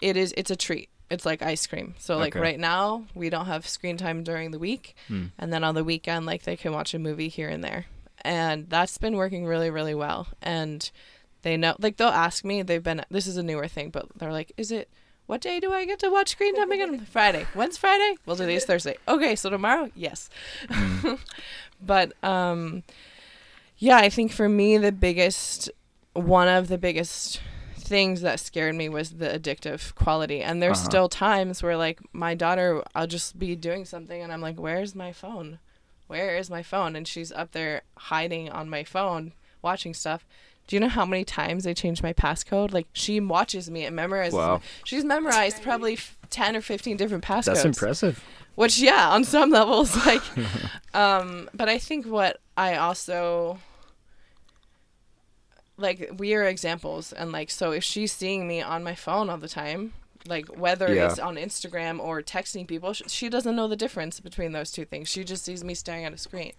it is, it's a treat. It's like ice cream. So like Okay. right now, we don't have screen time during the week. Hmm. And then on the weekend, like they can watch a movie here and there. And that's been working really, really well. And they know, like they'll ask me, they've been, this is a newer thing, but they're like, is it, what day do I get to watch screen time again? (laughs) Friday. When's Friday? Well, today's Thursday. Okay, so tomorrow? Yes. (laughs) but, um, yeah, I think for me, the biggest, one of the biggest things that scared me was the addictive quality. And there's Uh-huh. still times where, like, my daughter, I'll just be doing something and I'm like, where's my phone? Where is my phone? And she's up there hiding on my phone, watching stuff. Do you know how many times I changed my passcode? Like, she watches me and memorizes. Wow. She's memorized probably f- 10 or 15 different passcodes That's impressive. which yeah on some levels (laughs) like um but i think what i also like we are examples and like so if she's seeing me on my phone all the time like whether Yeah. it's on instagram or texting people sh- she doesn't know the difference between those two things she just sees me staring at a screen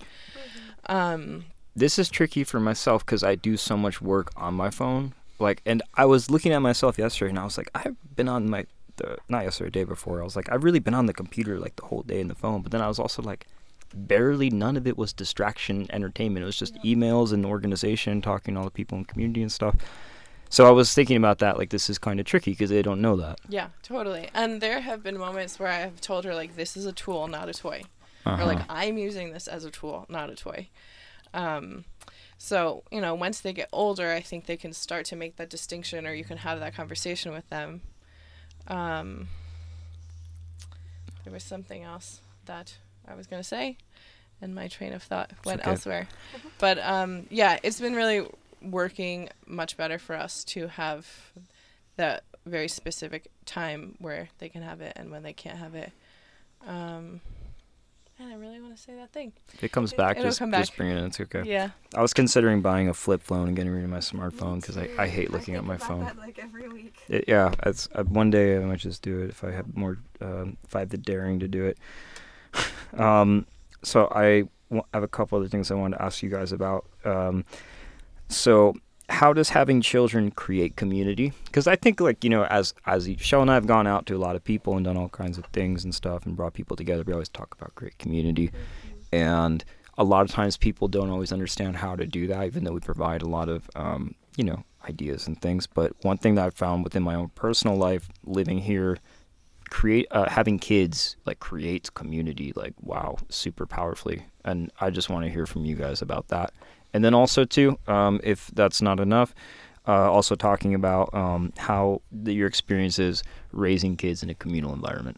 um this is tricky for myself because I do so much work on my phone. Like, and I was looking at myself yesterday, and I was like, I've been on my the not yesterday, day before. I was like, I've really been on the computer like the whole day in the phone. But then I was also like, barely none of it was distraction, entertainment. It was just emails and organization, talking to all the people in the community and stuff. So I was thinking about that. Like, this is kind of tricky because they don't know that. Yeah, totally. And there have been moments where I have told her like, "This is a tool, not a toy," Uh-huh. or like, "I'm using this as a tool, not a toy." Um, so you know, once they get older, I think they can start to make that distinction, or you can have that conversation with them. Um, there was something else that I was gonna say, and my train of thought went okay. elsewhere. But um, yeah, it's been really working much better for us to have that very specific time where they can have it and when they can't have it. Um, and I really want to say that thing. If it comes back, It'll just, come just bring it in. It's okay. Yeah. I was considering buying a flip phone and getting rid of my smartphone because I, I hate looking at my phone. like every week. It, yeah, it's uh, one day I might just do it if I have more, um, if I have the daring to do it. Um, so I have a couple other things I wanted to ask you guys about. Um, so how does having children create community? Because I think like you know, as as Shell and I have gone out to a lot of people and done all kinds of things and stuff and brought people together. We always talk about great community, and a lot of times people don't always understand how to do that, even though we provide a lot of um, you know ideas and things. But one thing that I've found within my own personal life, living here, create uh, having kids like creates community like wow super powerfully and i just want to hear from you guys about that and then also too um, if that's not enough uh, also talking about um, how the, your experience is raising kids in a communal environment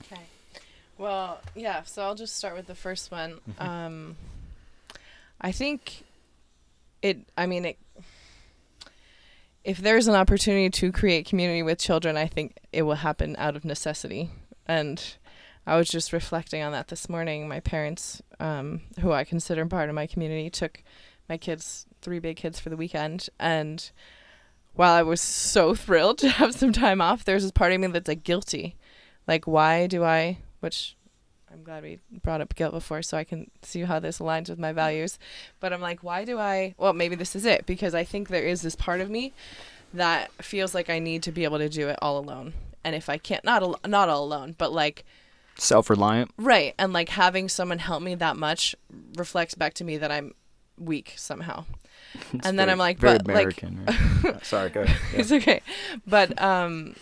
Okay. Well, yeah. So I'll just start with the first one. Um, I think it. I mean, it. If there's an opportunity to create community with children, I think it will happen out of necessity. And I was just reflecting on that this morning. My parents, um, who I consider part of my community, took my kids, three big kids, for the weekend. And while I was so (laughs) thrilled to have some time off, there's this part of me that's like guilty. Like, why do I, which I'm glad we brought up guilt before so I can see how this aligns with my values. But I'm like, why do I, well, maybe this is it because I think there is this part of me that feels like I need to be able to do it all alone. And if I can't, not, al- not all alone, but like, self-reliant Right. And like having someone help me that much reflects back to me that I'm weak somehow. (laughs) It's And then I'm like, very but, like- american right? (laughs) sorry go ahead Yeah. It's okay. But um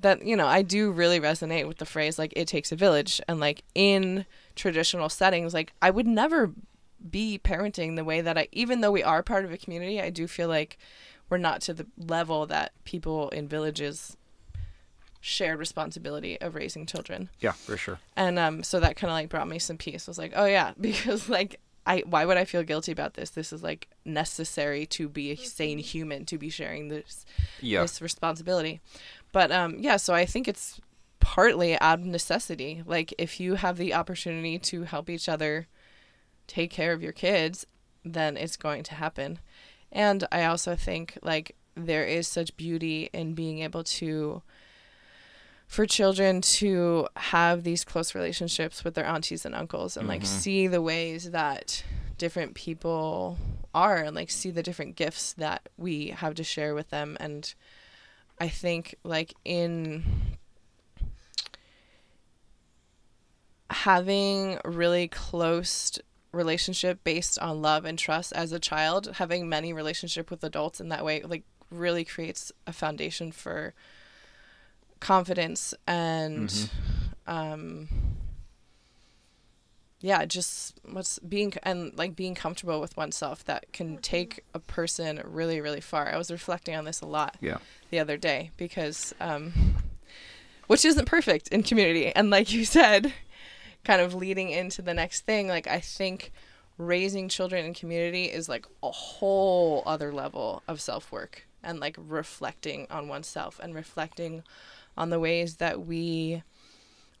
that you know, I do really resonate with the phrase like it takes a village. And like in traditional settings like I would never be parenting the way that I even though we are part of a community, I do feel like we're not to the level that people in villages shared responsibility of raising children. Yeah for sure. And um so that kind of like brought me some peace. I was like oh yeah (laughs) because like i why would i feel guilty about this? This is like necessary to be a sane human to be sharing this yeah. this responsibility but um yeah so i think it's partly out of necessity like if you have the opportunity to help each other take care of your kids then it's going to happen and i also think like there is such beauty in being able to for children to have these close relationships with their aunties and uncles and like Mhm. see the ways that different people are and like see the different gifts that we have to share with them and i think like in having really close relationship based on love and trust as a child having many relationship with adults in that way like really creates a foundation for confidence and Mhm. um yeah just what's being and like being comfortable with oneself that can take a person really really far i was reflecting on this a lot Yeah. the other day because um which isn't perfect in community and like you said kind of leading into the next thing like i think raising children in community is like a whole other level of self-work and like reflecting on oneself and reflecting on the ways that we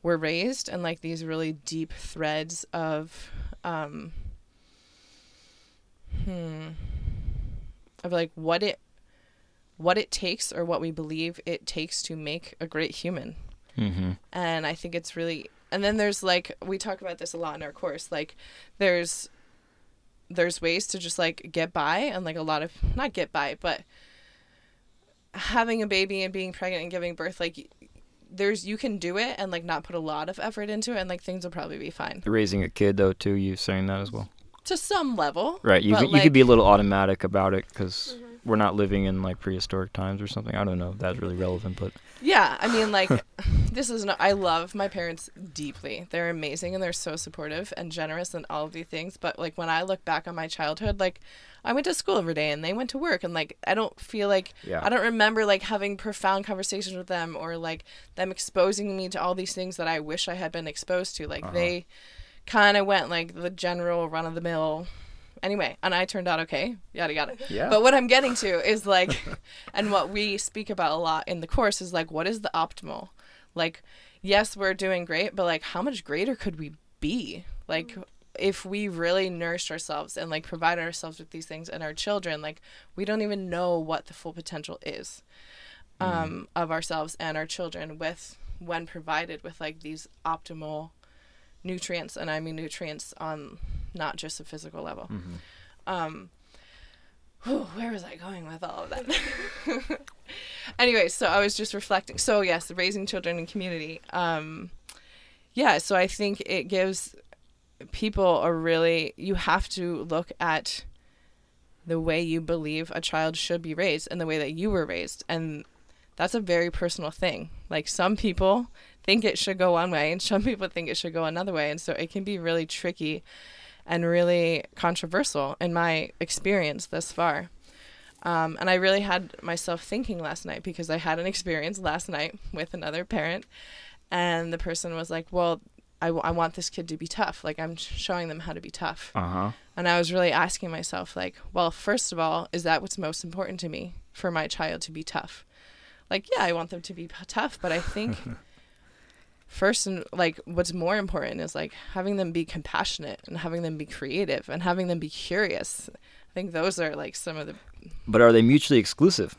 were raised and like these really deep threads of um hmm of like what it what it takes or what we believe it takes to make a great human mm-hmm. and i think it's really and then there's like we talk about this a lot in our course like there's there's ways to just like get by and like a lot of not get by, but having a baby and being pregnant and giving birth like there's you can do it and like not put a lot of effort into it and like things will probably be fine Raising a kid though too, you saying that as well. to some level Right. You But, could, you could be a little automatic about it because Mhm. we're not living in like prehistoric times or something. I don't know if that's really relevant, but Yeah, I mean, (laughs) like, this is no. I love my parents deeply. They're amazing and they're so supportive and generous and all of these things. But like when I look back on my childhood, like I went to school every day and they went to work, and like I don't feel like yeah. I don't remember like having profound conversations with them or like them exposing me to all these things that I wish I had been exposed to. Like Uh-huh. they kind of went like the general run of the mill. Anyway, and I turned out okay. Yada yada. yeah. But what I'm getting to (laughs) is like, and what we speak about a lot in the course is like, what is the optimal? Like, yes, we're doing great, but like, how much greater could we be? Like, if we really nourished ourselves and like provided ourselves with these things and our children, like, we don't even know what the full potential is um, of ourselves and our children with when provided with like these optimal nutrients, and I mean nutrients on not just a physical level. Mhm. Um, whew, where was I going with all of that? (laughs) anyway, so I was just reflecting. So yes, raising children in community. Um, yeah, so I think it gives people are really. You have to look at the way you believe a child should be raised and the way that you were raised, and that's a very personal thing. Like some people think it should go one way, and some people think it should go another way, and so it can be really tricky and really controversial in my experience thus far. Um, and I really had myself thinking last night because I had an experience last night with another parent, and the person was like, Well, I, w- I want this kid to be tough. Like, I'm showing them how to be tough. Uh huh. And I was really asking myself, like, well, first of all, is that what's most important to me for my child to be tough? Like, yeah, I want them to be p- tough, but I think (laughs) first and like what's more important is like having them be compassionate and having them be creative and having them be curious. I think those are like some of the But are they mutually exclusive?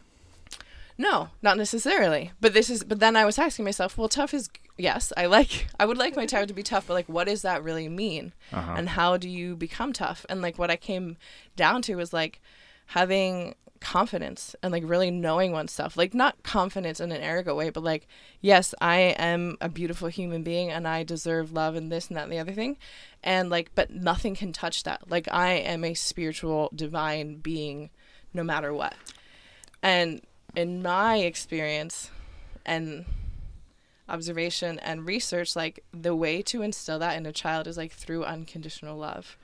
No, not necessarily. But this is but then I was asking myself, well, tough is yes, I like I would like my child to be tough, but like what does that really mean? Uh huh. and how do you become tough and like what i came down to was like having confidence and like really knowing oneself like not confidence in an arrogant way but like yes i am a beautiful human being and i deserve love and this and that and the other thing and like but nothing can touch that like i am a spiritual divine being no matter what and in my experience and observation and research like the way to instill that in a child is like through unconditional love.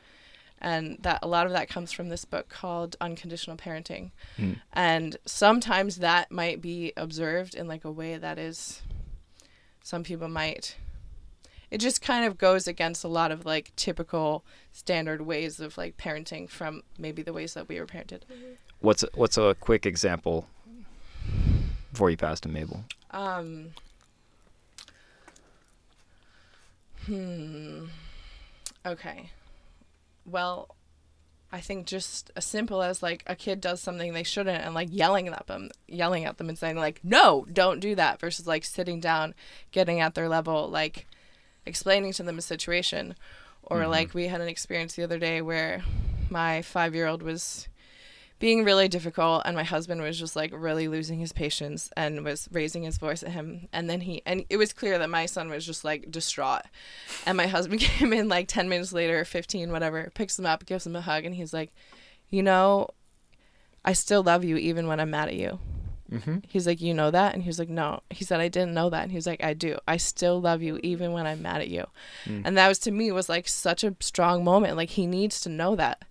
And that a lot of that comes from this book called unconditional parenting. Mm. and sometimes that might be observed in like a way that is some people might. It just kind of goes against a lot of like typical standard ways of like parenting from maybe the ways that we were parented. What's what's a quick example before you pass to Maible? Um. Hmm. Okay. Well, I think just as simple as like a kid does something they shouldn't and like yelling at them, yelling at them and saying like, "No, don't do that," versus like sitting down, getting at their level, like explaining to them a situation, or Mhm. like we had an experience the other day where my five year old was being really difficult and my husband was just like really losing his patience and was raising his voice at him. And then he and it was clear that my son was just like distraught. And my (laughs) husband came in like 10 minutes later 15 whatever picks him up gives him a hug and he's like you know i still love you even when i'm mad at you. Mm-hmm. he's like you know that? And he was like no. He said i didn't know that. And he was like i do. I still love you even when i'm mad at you. Mm. and that was to me was like such a strong moment. Like he needs to know that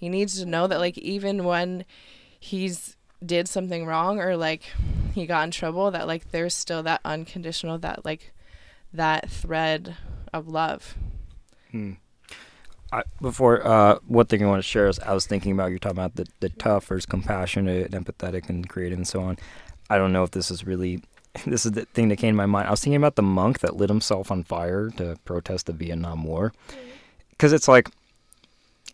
he needs to know that like even when he's did something wrong or like he got in trouble that like there's still that unconditional that like that thread of love Hmm. I, before, uh, one thing I want to share is I was thinking about you're talking about the, the tough versus compassionate, and empathetic, and creative, and so on. I don't know if this is really, (laughs) this is the thing that came to my mind. I was thinking about the monk that lit himself on fire to protest the Vietnam War, because it's like,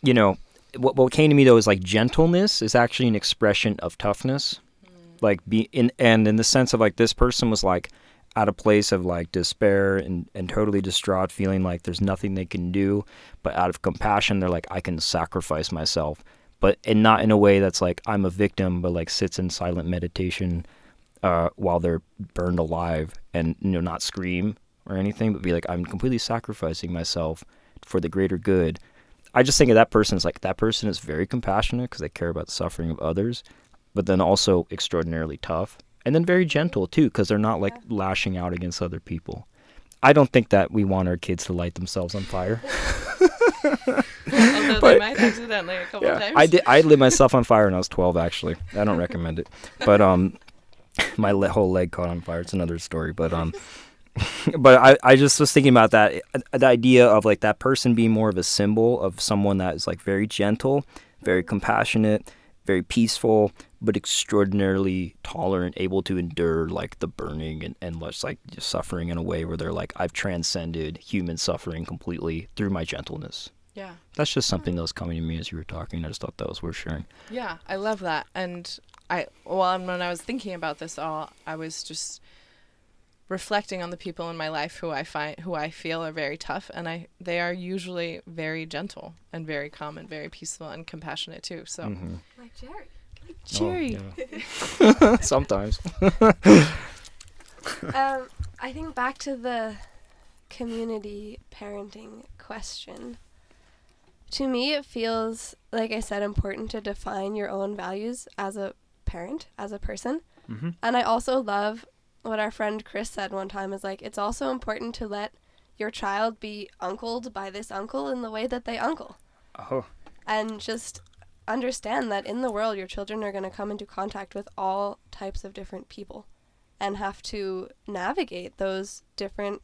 you know, what what came to me though is like gentleness is actually an expression of toughness, like be in and in the sense of like this person was like, at a place of like despair and, and totally distraught, feeling like there's nothing they can do. But out of compassion, they're like, I can sacrifice myself. But and not in a way that's like I'm a victim, but like sits in silent meditation uh, while they're burned alive and you know not scream or anything, but be like I'm completely sacrificing myself for the greater good. I just think of that person as like that person is very compassionate because they care about the suffering of others, but then also extraordinarily tough and then very gentle too because they're not like lashing out against other people. I don't think that we want our kids to light themselves on fire. Although But- they might accidentally a couple times. I did. I lit myself on fire when I was 12. Actually, I don't recommend it. But um, (laughs) my le- whole leg caught on fire. It's another story. But um, (laughs) but I I just was thinking about that uh, the idea of like that person being more of a symbol of someone that is like very gentle, very compassionate, very peaceful, but extraordinarily tolerant, able to endure like the burning and and just like just suffering in a way where they're like I've transcended human suffering completely through my gentleness. Yeah. That's just something that was coming to me as you were talking. I just thought that was worth sharing. Yeah, I love that. And I, well, when I was thinking about this all, I was just reflecting on the people in my life who I find, who I feel are very tough, and I, they are usually very gentle and very calm and very peaceful and compassionate too. So, Mhm. Like Jerry. Like Jerry. Oh, yeah. (laughs) (laughs) Sometimes. (laughs) um, I think back to the community parenting question. To me, it feels, like I said, important to define your own values as a parent, as a person. Mm-hmm. And I also love what our friend Chris said one time is like, it's also important to let your child be uncled by this uncle in the way that they uncle. Oh. And just understand that in the world, your children are going to come into contact with all types of different people and have to navigate those different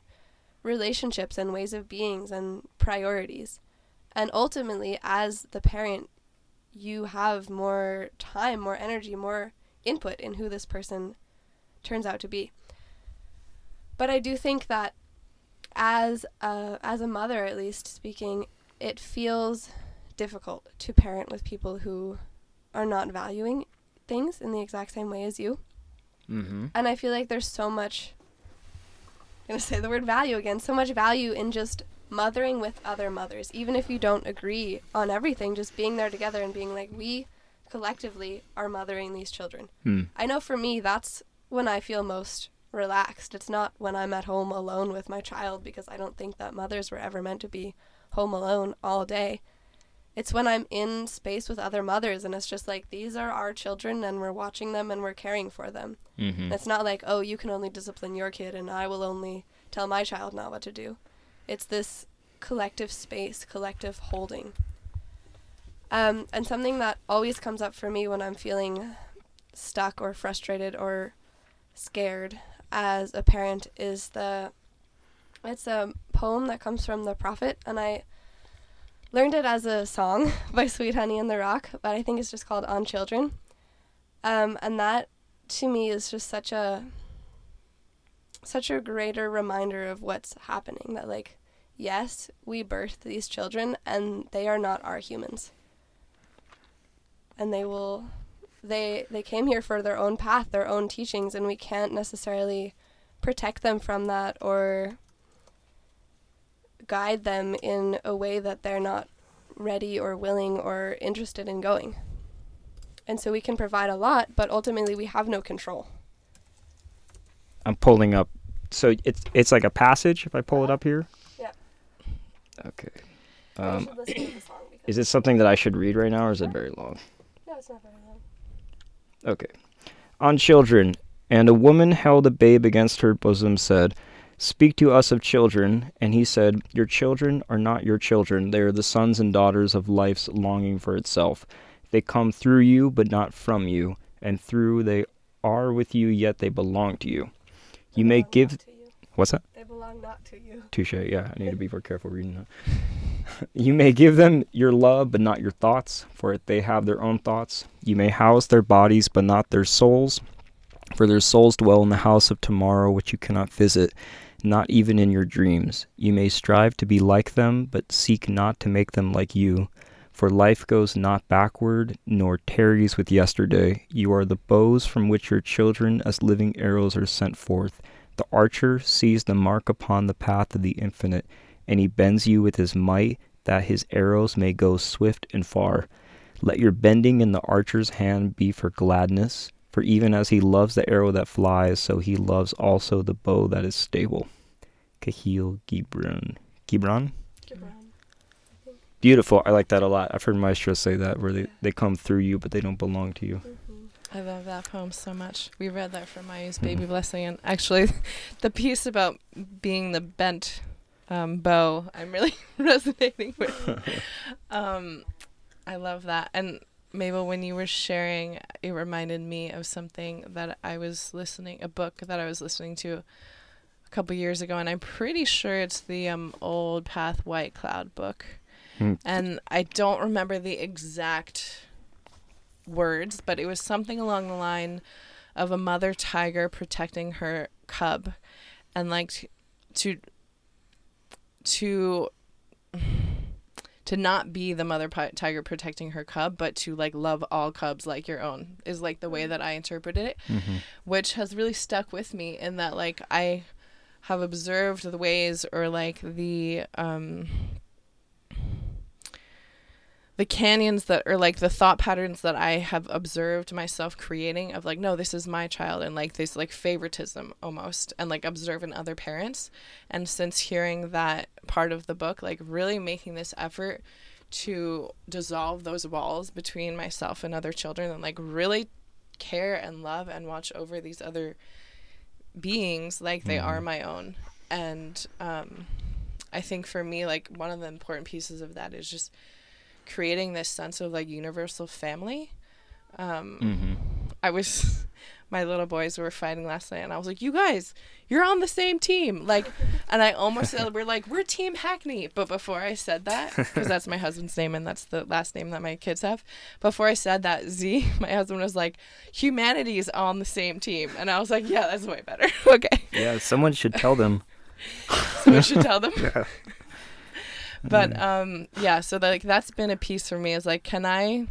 relationships and ways of beings and priorities. And ultimately, as the parent, you have more time, more energy, more input in who this person turns out to be. But I do think that as a, as a mother, at least speaking, it feels difficult to parent with people who are not valuing things in the exact same way as you. Mm-hmm. And I feel like there's so much I'm going to say the word value again, so much value in just mothering with other mothers, even if you don't agree on everything, just being there together and being like we collectively are mothering these children. Hmm. I know for me that's when I feel most relaxed. It's not when I'm at home alone with my child because I don't think that mothers were ever meant to be home alone all day. It's when I'm in space with other mothers and it's just like these are our children and we're watching them and we're caring for them. Mm-hmm. It's not like, oh, you can only discipline your kid and I will only tell my child not what to do. It's this collective space, collective holding. Um, and something that always comes up for me when I'm feeling stuck or frustrated or scared as a parent is the it's a poem that comes from the prophet and I learned it as a song (laughs) by Sweet Honey in the Rock, but I think it's just called On Children. Um, and that to me is just such a such a greater reminder of what's happening that like yes we birth these children and they are not our humans and they will they they came here for their own path their own teachings and we can't necessarily protect them from that or guide them in a way that they're not ready or willing or interested in going and so we can provide a lot but ultimately we have no control I'm pulling up. So it's it's like a passage. If I pull it Uh-huh. up here. Yeah. Okay. Um, should listen to the song is it something that I should read right now, or is it very long? no, it's not very long. Okay. On children, and a woman held a babe against her bosom, said, Speak to us of children. And he said, Your children are not your children. They are the sons and daughters of life's longing for itself. They come through you, but not from you. And through they are with you, yet they belong to you. You may give. Not to you. What's that? They belong not to you. Touche. Yeah, I need to be (laughs) more careful reading that. (laughs) you may give them your love, but not your thoughts, for they have their own thoughts. You may house their bodies, but not their souls, for their souls dwell in the house of tomorrow, which you cannot visit, not even in your dreams. You may strive to be like them, but seek not to make them like you. For life goes not backward, nor tarries with yesterday. You are the bows from which your children, as living arrows, are sent forth. The archer sees the mark upon the path of the infinite, and he bends you with his might, that his arrows may go swift and far. Let your bending in the archer's hand be for gladness, for even as he loves the arrow that flies, so he loves also the bow that is stable. Kahlil Gibran. Gibran? Beautiful. I like that a lot. I've heard maestros say that, where they, they come through you, but they don't belong to you. Mm-hmm. I love that poem so much. We read that for Mayu's Mm-hmm. baby blessing, and actually, (laughs) the piece about being the bent um, bow, I'm really (laughs) resonating with. (laughs) um, I love that. And Maible, when you were sharing, it reminded me of something that I was listening, a book that I was listening to a couple years ago, and I'm pretty sure it's the um, Old Path White Cloud book. Hmm. And I don't remember the exact words, but it was something along the line of a mother tiger protecting her cub, and like to to to not be the mother tiger protecting her cub, but to like love all cubs like your own is like the way that I interpreted it, Mm-hmm. which has really stuck with me in that like I have observed the ways or like the um the canyons that are like the thought patterns that I have observed myself creating of like no this is my child and like this like favoritism almost and like observing other parents. And since hearing that part of the book like really making this effort to dissolve those walls between myself and other children and like really care and love and watch over these other beings like they are my own. And um i think for me like one of the important pieces of that is just creating this sense of like universal family um Mm-hmm. I was (laughs) my little boys were fighting last night and I was like, You guys, you're on the same team. Like and I almost said we're like, We're team Hackney. But before I said that, because that's my husband's name and that's the last name that my kids have, before I said that, Z, (laughs) my husband was like, Humanity is on the same team. And I was like, Yeah, that's way better. (laughs) okay. Yeah, someone should tell them. So we should tell them. Yeah. But um yeah, so like that's been a piece for me is like, can I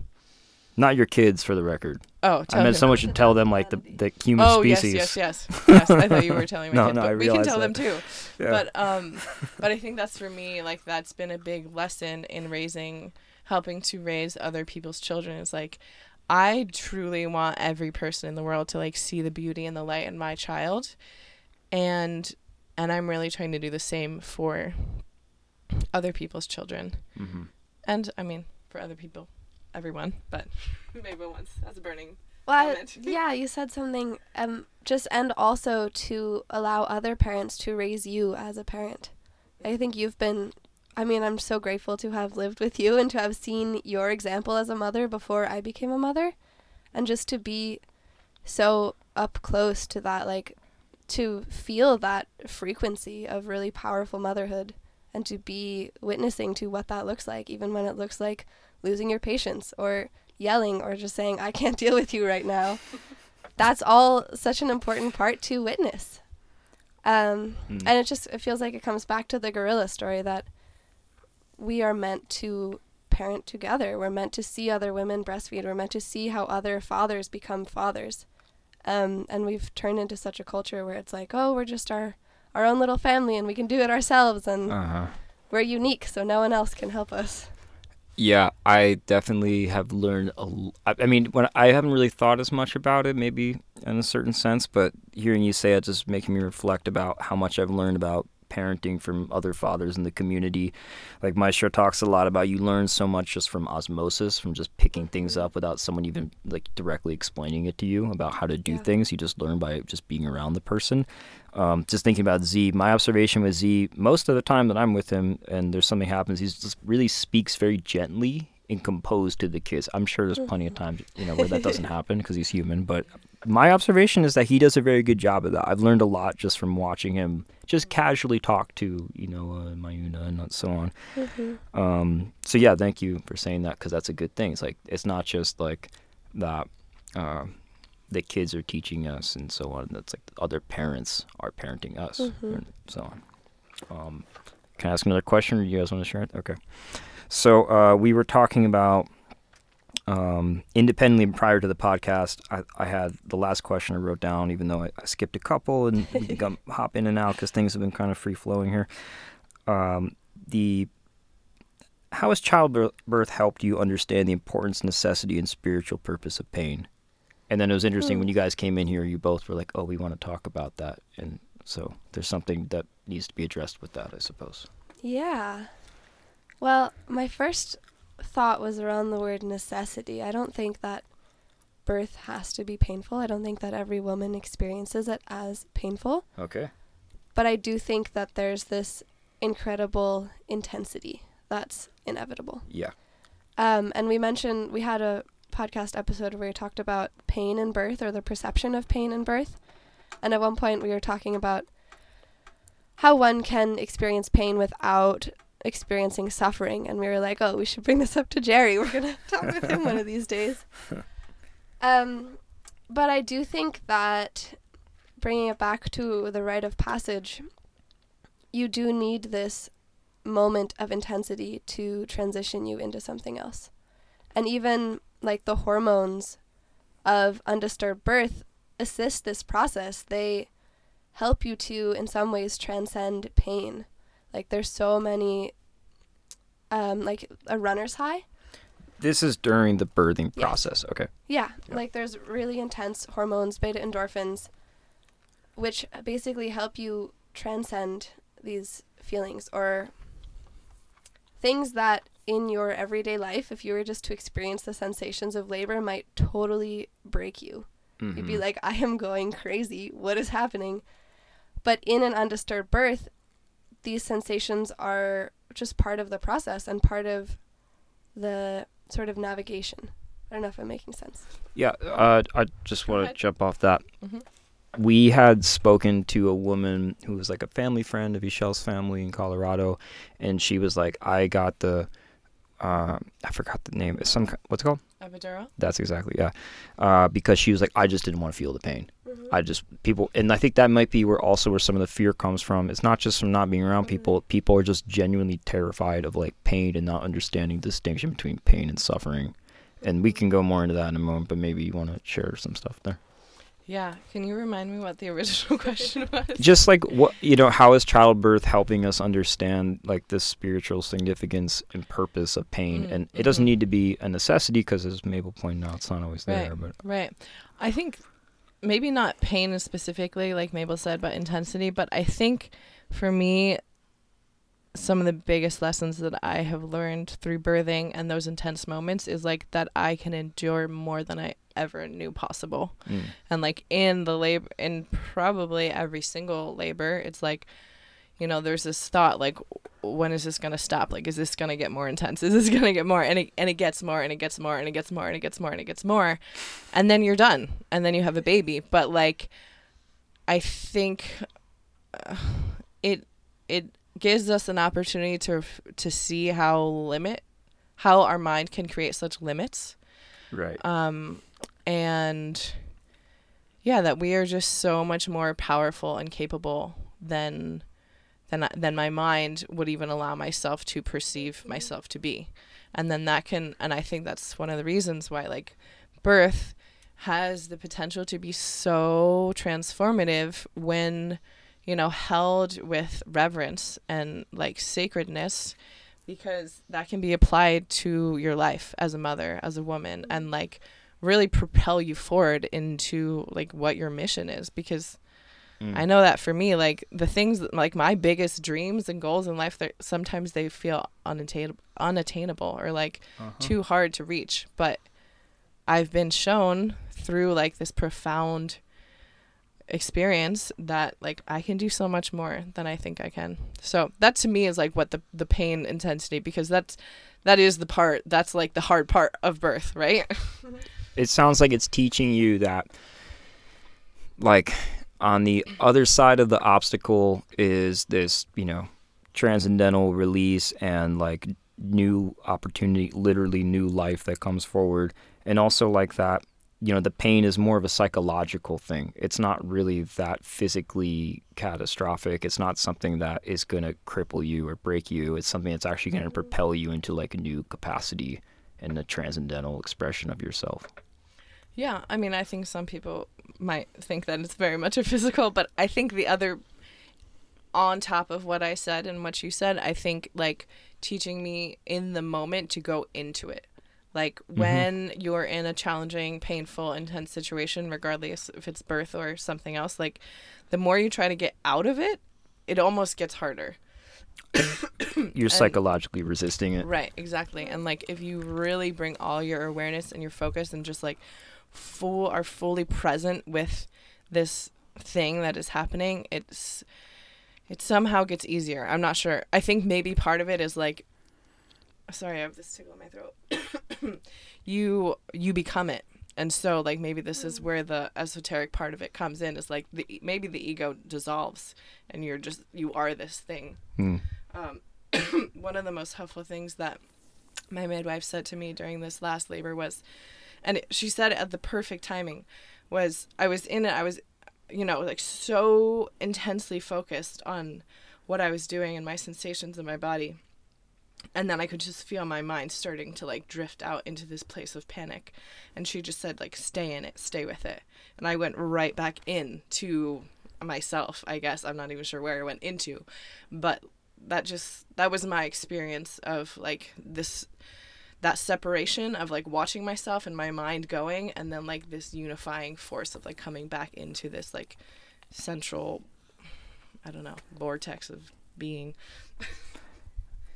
Not your kids, for the record. Oh, I meant someone should tell them like the the human Oh species. yes, yes, yes, (laughs) yes. I thought you were telling me. No, kid, no, but I we can tell them too. Yeah. But um, (laughs) but I think that's for me like that's been a big lesson in raising, helping to raise other people's children. Is like, I truly want every person in the world to like see the beauty and the light in my child, and and I'm really trying to do the same for other people's children, hmm and I mean for other people, everyone, but (laughs) maybe once that's a burning. Well, comment. (laughs) yeah, you said something. Um, just and also to allow other parents to raise you as a parent. I think you've been. I mean, I'm so grateful to have lived with you and to have seen your example as a mother before I became a mother, and just to be so up close to that, like to feel that frequency of really powerful motherhood, and to be witnessing to what that looks like, even when it looks like losing your patience or yelling or just saying, I can't (laughs) deal with you right now. (laughs) That's all such an important part to witness. Um, Mm. And it just it feels like it comes back to the gorilla story that we are meant to parent together. We're meant to see other women breastfeed. We're meant to see how other fathers become fathers. Um, and we've turned into such a culture where it's like, oh, we're just our, our own little family and we can do it ourselves and Uh huh. we're unique, so no one else can help us. Yeah, I definitely have learned a. l- I I mean, when I haven't really thought as much about it, maybe in a certain sense, but hearing you say it just making me reflect about how much I've learned about parenting from other fathers in the community. Like Maestro talks a lot about you learn so much just from osmosis, from just picking things up without someone even like directly explaining it to you about how to do Yeah. things. You just learn by just being around the person. Um, just thinking about Z, my observation with Z, most of the time that I'm with him and there's something happens, he just really speaks very gently and composed to the kids. I'm sure there's plenty of times, you know, where that doesn't (laughs) happen because he's human. But my observation is that he does a very good job of that. I've learned a lot just from watching him just casually talk to, you know, uh, Mayuna and so on. Um, so yeah, thank you for saying that because that's a good thing. It's like it's not just like that. Uh, the kids are teaching us and so on. That's like other parents are parenting us Mhm. and so on. Um, can I ask another question, or you guys want to share it? Okay. So uh, we were talking about um, independently prior to the podcast, I, I had the last question I wrote down, even though I, I skipped a couple and (laughs) we can come- hop in and out because things have been kind of free flowing here. Um, the how has childbirth helped you understand the importance, necessity, and spiritual purpose of pain? And then it was interesting when you guys came in here, you both were like, "Oh, we want to talk about that," and so there's something that needs to be addressed with that, I suppose. Yeah. Well, my first thought was around the word necessity. I don't think that birth has to be painful. I don't think that every woman experiences it as painful. Okay. But I do think that there's this incredible intensity that's inevitable. Yeah. Um, and we mentioned we had a podcast episode where we talked about pain in birth or the perception of pain in birth. And at one point we were talking about how one can experience pain without experiencing suffering. And we were like, oh, we should bring this up to Jerry. We're going (laughs) to talk with him one of these days. (laughs) Um, but I do think that bringing it back to the rite of passage, you do need this moment of intensity to transition you into something else. And even like the hormones of undisturbed birth assist this process. They help you to, in some ways, transcend pain. Like there's so many, um, like a runner's high. This is during the birthing Yes. process. Okay. Yeah, Yeah. like there's really intense hormones, beta endorphins, which basically help you transcend these feelings or things that in your everyday life, if you were just to experience the sensations of labor, might totally break you. You'd be Mhm. like, I am going crazy. What is happening? But in an undisturbed birth, these sensations are just part of the process and part of the sort of navigation. I don't know if I'm making sense. Yeah, uh, I just want to jump off that. Mhm. We had spoken to a woman who was like a family friend of Michelle's family in Colorado, and she was like, "I got the, uh, I forgot the name. It's some what's it called? Epidural. That's exactly yeah, uh, because she was like, I just didn't want to feel the pain. I just people, and I think that might be where also where some of the fear comes from. It's not just from not being around Mhm. people. People are just genuinely terrified of like pain and not understanding the distinction between pain and suffering. And we can go more into that in a moment, but maybe you want to share some stuff there. Yeah. Can you remind me what the original (laughs) question was? Just like what you know, how is childbirth helping us understand like the spiritual significance and purpose of pain? Mm, and it doesn't mhm. need to be a necessity because, as Maible pointed out, it's not always there. Right. But Right. I think maybe not pain specifically, like Maible said, but intensity. But I think for me, some of the biggest lessons that I have learned through birthing and those intense moments is like that I can endure more than I ever knew possible. mm, And like in the labor, in probably every single labor, it's like, you know, there's this thought like, when is this gonna stop? Like, is this gonna get more intense? Is this (laughs) gonna get more? And it and it gets more, and it gets more, and it gets more, and it gets more, and it gets more, and then you're done, and then you have a baby. But like, I think uh, it it gives us an opportunity to to see how limit how our mind can create such limits right. um, and yeah, that we are just so much more powerful and capable than than than my mind would even allow myself to perceive mm-hmm. myself to be, and then that can, and I think that's one of the reasons why like birth has the potential to be so transformative when you know held with reverence and like sacredness because that can be applied to your life as a mother as a woman mm-hmm. and like really propel you forward into like what your mission is because Mm. I know that for me like the things like my biggest dreams and goals in life that sometimes they feel unattainable unattainable or like Uh-huh. too hard to reach but I've been shown through like this profound experience that like I can do so much more than I think I can. So that to me is like what the the pain intensity because that's that is the part that's like the hard part of birth, right? (laughs) it sounds like it's teaching you that like on the other side of the obstacle is this you know transcendental release and like new opportunity literally new life that comes forward. And also like that you know the pain is more of a psychological thing. It's not really that physically catastrophic. It's not something that is going to cripple you or break you. It's something that's actually going to propel you into like a new capacity and the transcendental expression of yourself. Yeah, I mean, I think some people might think that it's very much a (laughs) physical, but I think the other, on top of what I said and what you said, I think like teaching me in the moment to go into it. Like Mm-hmm. when you're in a challenging, painful, intense situation, regardless if it's birth or something else, like the more you try to get out of it, it almost gets harder. You're psychologically resisting it. Right, exactly. And like if you really bring all your awareness and your focus and just like full are fully present with this thing that is happening, it's it somehow gets easier. I'm not sure. I think maybe part of it is like sorry, I have this tickle in my throat. (coughs) you you become it. And so like maybe this is where the esoteric part of it comes in is like the maybe the ego dissolves and you're just you are this thing Hmm. um, (coughs) one of the most helpful things that my midwife said to me during this last labor was, and it, she said it at the perfect timing, was I was in it, I was, you know, like so intensely focused on what I was doing and my sensations in my body. And then I could just feel my mind starting to like drift out into this place of panic. And she just said, like, stay in it, stay with it. And I went right back in to myself, I guess. I'm not even sure where I went into. But that just that was my experience of like this that separation of like watching myself and my mind going and then like this unifying force of like coming back into this like central i don't know vortex of being (laughs)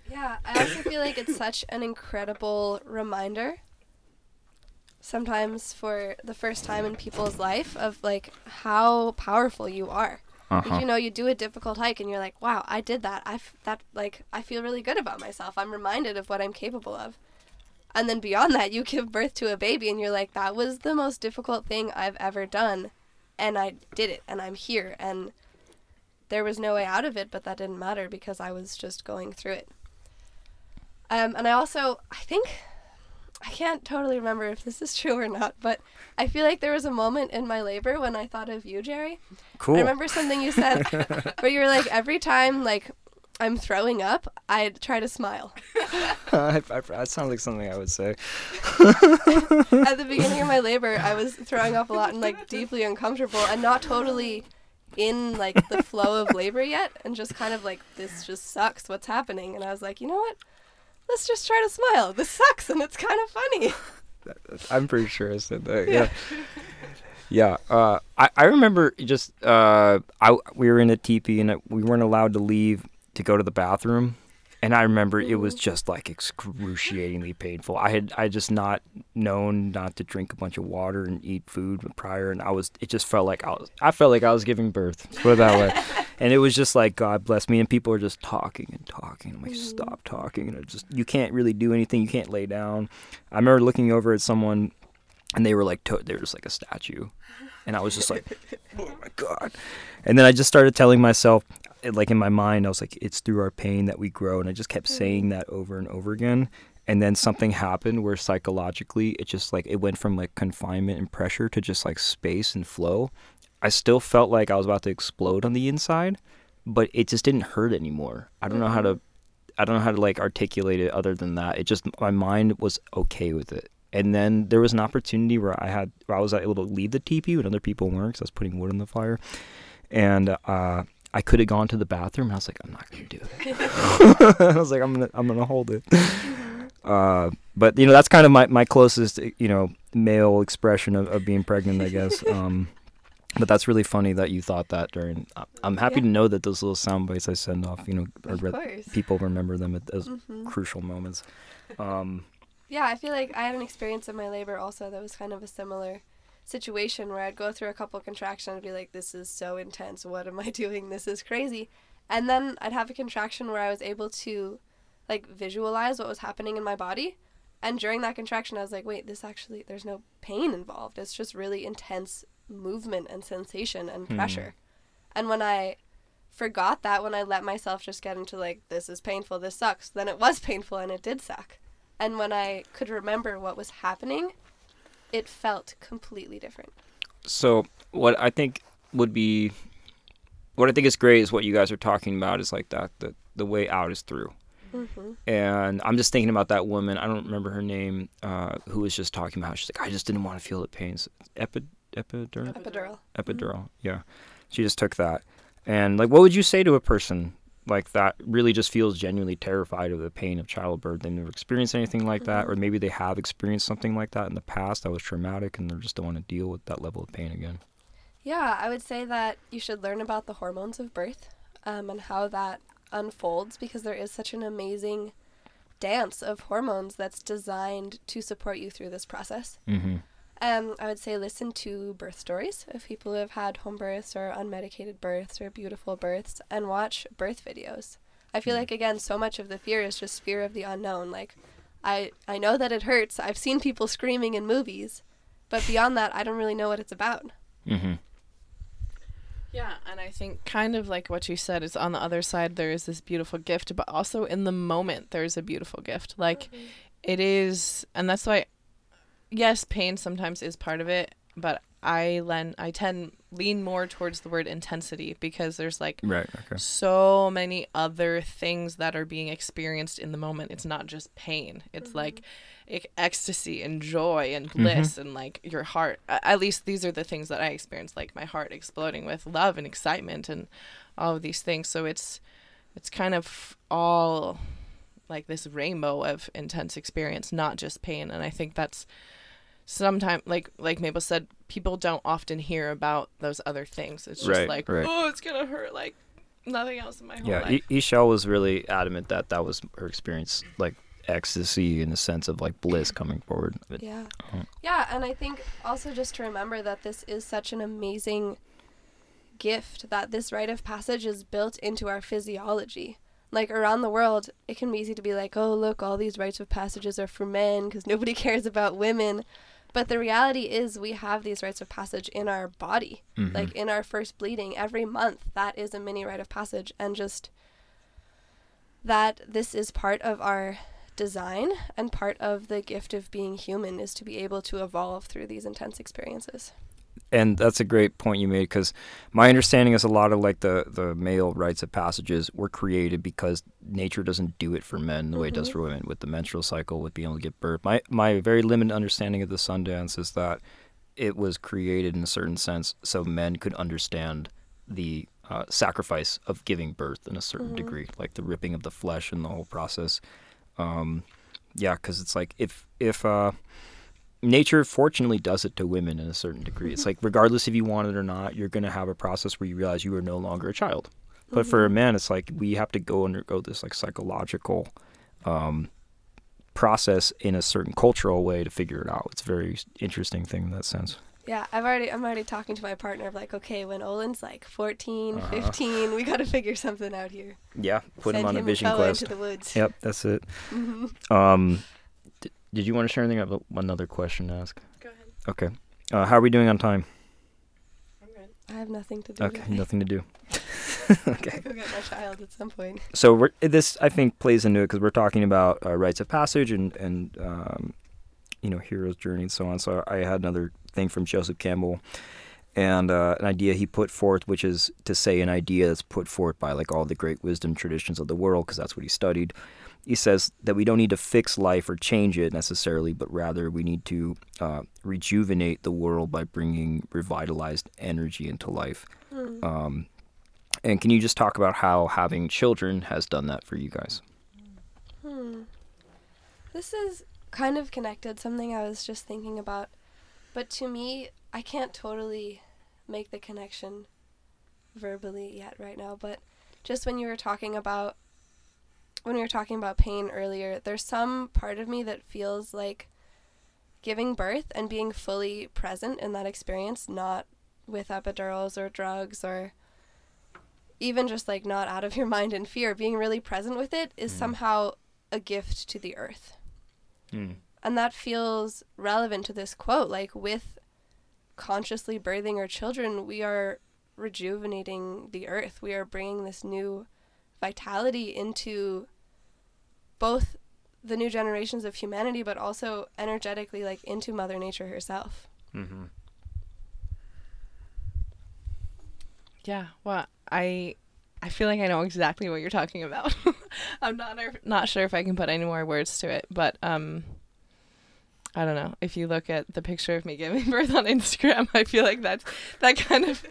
Yeah, I also feel like it's such an incredible reminder sometimes for the first time in people's life of like how powerful you are. Uh-huh. you know, you do a difficult hike and you're like, "Wow, I did that. I f- that like I feel really good about myself. I'm reminded of what I'm capable of." And then beyond that, you give birth to a baby and you're like, "That was the most difficult thing I've ever done." And I did it and I'm here and there was no way out of it, but that didn't matter because I was just going through it. Um, and I also, I think, I can't totally remember if this is true or not, but I feel like there was a moment in my labor when I thought of you, Jerry. Cool. I remember something you said (laughs) where you were like, every time like I'm throwing up, I try to smile. (laughs) I, I, that sounds like something I would say. (laughs) At the beginning of my labor, I was throwing up a lot and like deeply uncomfortable and not totally in like the flow of labor yet, and just kind of like this just sucks. What's happening? And I was like, you know what? Let's just try to smile. This sucks, and it's kind of funny. (laughs) I'm pretty sure I said that. Yeah. (laughs) Yeah. Uh, I, I remember just uh, I we were in a teepee and we weren't allowed to leave to go to the bathroom, and I remember it was just like excruciatingly painful. I had I just not known not to drink a bunch of water and eat food prior, and I was it just felt like I was I felt like I was giving birth. Put it that way. (laughs) And it was just like God bless me, and people are just talking and talking. I'm like, stop talking, and it just you can't really do anything. You can't lay down. I remember looking over at someone and they were like to- they were just like a statue. And i was just like (laughs) oh my god. And then i just started telling myself eh, like in my mind i was like it's through our pain that we grow. And i just kept saying that over and over again. And then something happened where psychologically it just like it went from like confinement and pressure to just like space and flow i still felt like i was about to explode on the inside but it just didn't hurt anymore i don't know how to i don't know how to like articulate it other than that it just my mind was okay with it and then there was an opportunity where I had where I was able to leave the teepee when other people weren't because I was putting wood on the fire, and uh, I could have gone to the bathroom. And I was like, I'm not gonna do it. (laughs) I was like, I'm gonna I'm gonna hold it. (laughs) Uh, but you know that's kind of my, my closest you know male expression of, of being pregnant, I guess. Um, but that's really funny that you thought that during. I'm happy Yeah. to know that those little sound bites I send off, you know, Of re- people remember them at- as Mhm. crucial moments. Um, Yeah, I feel like I had an experience in my labor also that was kind of a similar situation where I'd go through a couple contractions and be like, this is so intense. What am I (laughs) doing? This is crazy. And then I'd have a contraction where I was able to like visualize what was happening in my body. And during that contraction, I was like, wait, this actually, there's no pain involved. It's just really intense movement and sensation and Hmm. pressure. And when I forgot that, when I let myself just get into like, this is painful, this sucks, then it was (laughs) painful and it did suck. And when I could remember what was happening, it felt completely different. so what I think would be what I think is great is what you guys are talking about is like that the the way out is through. Mm-hmm. And I'm just thinking about that woman. I don't remember her name, uh, who was just talking about. She's like, I just didn't want to feel the pains. Epi, epidural, Epidural. epidural. Yeah, she just took that. And like, what would you say to a person like that really just feels genuinely terrified of the pain of childbirth? They've never experienced anything like that, Mhm. or maybe they have experienced something like that in the past that was traumatic, and they just don't want to deal with that level of pain again. Yeah, I would say that you should learn about the hormones of birth um, and how that unfolds because there is such an amazing dance of hormones that's designed to support you through this process. Mm-hmm. Um, I would say listen to birth stories of people who have had home births or unmedicated births or beautiful births and watch birth videos. I feel Mm. like again so much of the fear is just fear of the unknown. Like I I know that it hurts. I've seen people screaming in movies, but beyond that I don't really know what it's about. Mm-hmm. Yeah, and I think kind of like what you said is on the other side there is this beautiful gift, but also in the moment there's a beautiful gift. Like it is and that's why yes, pain sometimes is part of it, but I len I tend lean more towards the word intensity because there's like Right. Okay. so many other things that are being experienced in the moment. It's not just pain. It's mm-hmm. like ec- ecstasy and joy and mm-hmm. bliss and like your heart. At least these are the things that I experience, like my heart exploding with love and excitement and all of these things. So it's it's kind of all like this rainbow of intense experience, not just pain. And I think that's sometimes like like Maible said, people don't often hear about those other things. It's just Right, like, right. oh, it's gonna hurt like nothing else in my whole Yeah, life. I- Ishel was really adamant that that was her experience, like ecstasy in the sense of like bliss coming forward. But, Yeah. Uh-huh. Yeah, and I think also just to remember that this is such an amazing gift that this rite of passage is built into our physiology. Like around the world, it can be easy to be like, oh, look, all these rites of passages are for men because nobody (laughs) cares about women. But the reality is, we have these rites of passage in our body. Mhm. Like in our first bleeding, every month, that is a mini rite of passage. And just that this is part of our design and part of the gift of being human is to be able to evolve through these intense experiences. And that's a great point you made because my understanding is a lot of like the the male rites of passages were created because nature doesn't do it for men the way it does Mhm. for women with the menstrual cycle with being able to give birth. My my very limited understanding of the Sundance is that it was created in a certain sense so men could understand the uh, sacrifice of giving birth in a certain Mhm. degree, like the ripping of the flesh and the whole process. Um, yeah, because it's like if if uh, nature fortunately does it to women in a certain degree. It's like regardless if you want it or not, you're gonna have a process where you realize you are no longer a child. But for a man, it's like we have to go undergo this like psychological um, process in a certain cultural way to figure it out. It's a very interesting thing in that sense. Yeah, I've already I'm already talking to my partner of like, okay, when Olin's like 14, Uh-huh. 15, we got to figure something out here. Yeah, put him Send on a vision quest. into the woods. Yep, that's it. hmm Um, did you want to share anything? I have another question to ask. Go ahead. Okay. Uh, how are we doing on time? I'm good. I have nothing to do. Okay, today. (laughs) nothing to do. I (laughs) okay. go get my child at some point. So we're, this, I think, plays into it because we're talking about uh, rites of passage and and um, you know hero's journey and so on. So I had another thing from Joseph Campbell, and uh, an idea he put forth, which is to say an idea that's put forth by like all the great wisdom traditions of the world, because that's what he studied. He says that we don't need to fix life or change it necessarily, but rather we need to uh, rejuvenate the world by bringing revitalized energy into life. Hmm. Um, and can you just talk about how having children has done that for you guys? Hmm. This is kind of connected, something I was just thinking about. But to me, I can't totally make the connection verbally yet right now, but just when you were talking about when we were talking about pain earlier, there's some part of me that feels like giving birth and being fully present in that experience, not with epidurals or drugs or even just like not out of your (laughs) mind in fear, being really present with it is Mm. somehow a gift to the earth. Mm. And that feels relevant to this quote. Like, with consciously birthing our children, we are rejuvenating the earth. We are bringing this new vitality into both the new generations of humanity, but also energetically, like, into Mother Nature herself. Mm-hmm. Yeah. Well, I I feel like I know exactly what you're talking about. (laughs) I'm not not sure if I can put any more words to it, but um I don't know. If you look at the picture of me giving (laughs) birth on Instagram, I feel like that's that kind of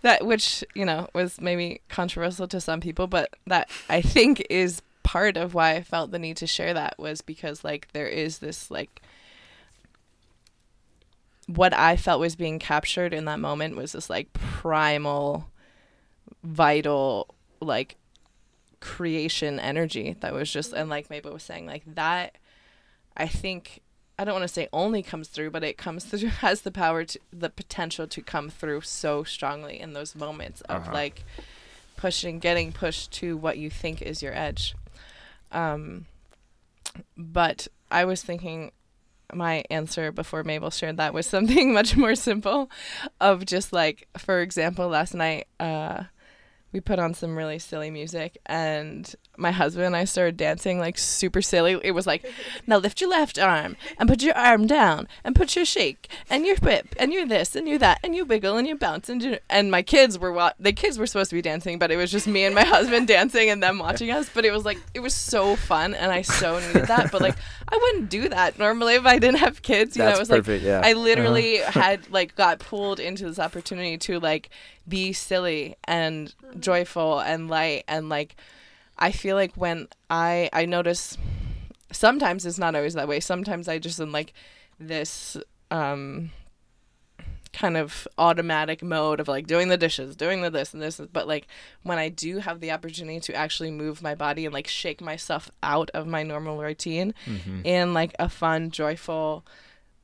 that which, you know, was maybe controversial to some people, but that I think is part of why I felt the need to share that was because like there is this like what I felt was being captured in that moment was this like primal vital like creation energy that was just and like Maible was saying like that I think I don't want to say only comes through, but it comes (laughs) through has the power to the potential to come through so strongly in those moments of uh-huh. like pushing, getting pushed to what you think is your edge. Um, but I was thinking my answer before Maible shared that was (laughs) something much more simple of just like for example last night uh we put on some really silly music and my husband and I started dancing like super silly. It was like, now lift your left arm and put your arm down and put your shake and your whip and you're this and you're that and you wiggle and you bounce and you and my kids were wa- the kids were supposed to be dancing, but it was just me and my (laughs) husband dancing and them watching us. But it was like it was so fun and I so needed that. But like I wouldn't do that normally if I didn't have kids. You That's know, it was perfect, like yeah. I literally uh-huh. had like got pulled into this opportunity to like be silly and joyful and light and like I feel like when I I notice sometimes it's not always that way. Sometimes I just in like this um kind of automatic mode of like doing the dishes, doing the this and this but like when I do have the opportunity to actually move my body and like shake myself out of my normal routine mm-hmm. in like a fun, joyful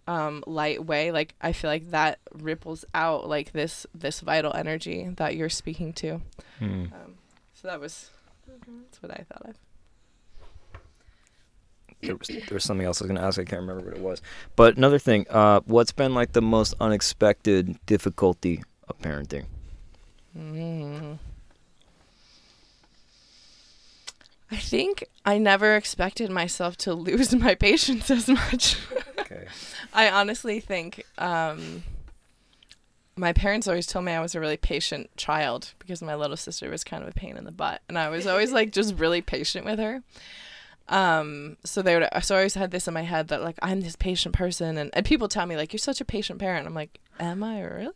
um, light way like i feel like that ripples out like this this vital energy that you're speaking to mm. um, so that was. That's what i thought of there was, there was something else I was going to ask. I can't remember what it was. But another thing, uh, what's been like the most unexpected difficulty of parenting? Mm. I think I never expected myself to (laughs) lose my patience as much. okay. I honestly think um, my parents always told me I was a really patient child because my little sister was kind of a pain in the butt, and I was always like just really patient with her. Um, so they would, so I always had this in my head that like I'm this patient person, and, and people tell me like you're such a patient parent. I'm like, am I really?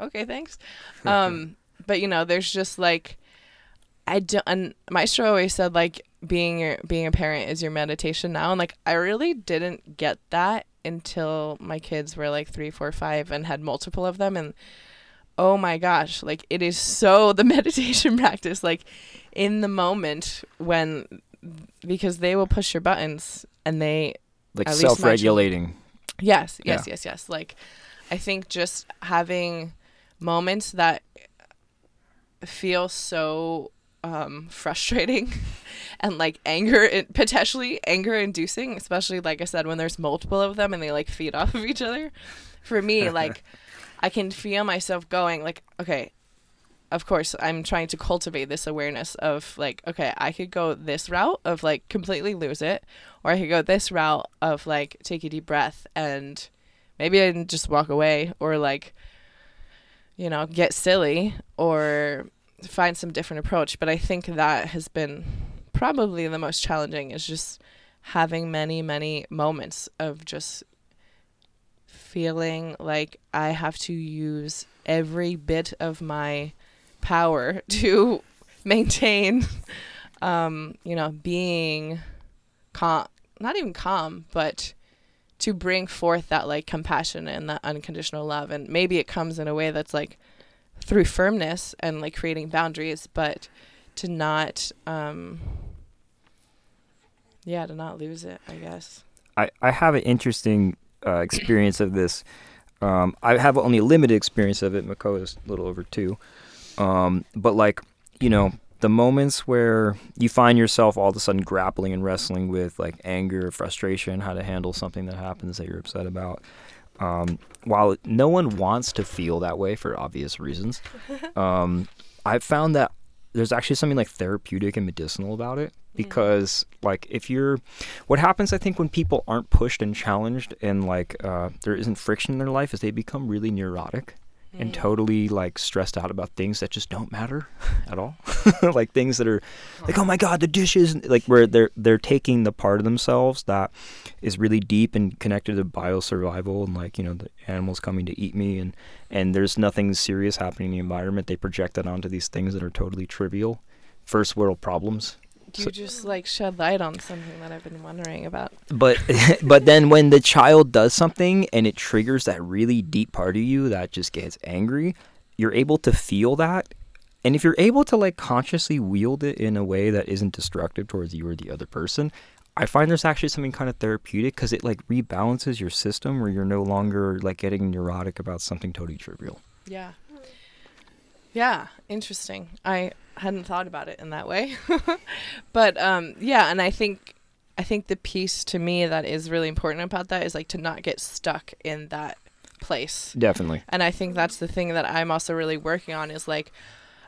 Okay, thanks. (laughs) um, but you know, there's just like I don't. And Maestro always said like being your being a parent is your meditation now, and like I really didn't get that until my kids were like three, four, five, and had multiple of them, and oh my gosh, like it is so (laughs) the meditation (laughs) practice, like in the moment when because they will push your buttons and they like self-regulating. Yes, yes, yeah. yes, yes. Like I think just having moments that feel so um, (laughs) frustrating and like anger potentially anger inducing especially like i said when there's multiple of them and they like feed off of each other. For me (laughs) like i can feel myself going like okay of course i'm trying to cultivate this awareness of like okay i could go this route of like completely lose it or i could go this route of like take a deep breath and maybe i just walk away or like you know get silly or find some different approach. But I think that has been probably the most challenging is just having many, many moments of just feeling like I have to use every bit of my power (laughs) to maintain, um, you know, being calm, not even calm, but to bring forth that like compassion and that unconditional love. And maybe it comes in a way that's like through firmness and like creating boundaries, but to not, um, yeah, to not lose it, I guess. I, I have an interesting uh, experience of this. Um, I have only limited experience of it. Mako is a little over two. Um, but like, you know, the moments where you find yourself all of a sudden grappling and wrestling with like anger, frustration, how to handle something that happens that you're upset about. Um, while no one wants to feel that way for obvious reasons, (laughs) um, I've found that there's actually something like therapeutic and medicinal about it because mm. like if you're what happens i think when people aren't pushed and challenged and like uh, there isn't friction in their life is they become really neurotic and Mm. totally like stressed out about things that just don't matter (laughs) at all. (laughs) like things that are like, oh my god, the dishes like where they're they're taking the part of themselves that is really deep and connected to biosurvival and like, you know, the animals coming to eat me and and there's nothing serious happening in the environment. They project that onto these things that are totally trivial. First world problems. You So- just like shed light on something that I've been wondering about? But (laughs) but then when the child does something and it triggers that really deep part of you that just gets angry, you're able to feel that. And if you're able to like consciously wield it in a way that isn't destructive towards you or the other person, I find there's actually something kind of therapeutic because it like rebalances your system where you're no longer like getting neurotic about something totally trivial. Yeah. Yeah, interesting. I hadn't thought about it in that way. (laughs) but um yeah, and I think I think the piece to me that is really important about that is like to not get stuck in that place. Definitely. And I think that's the thing that I'm also really working on is like,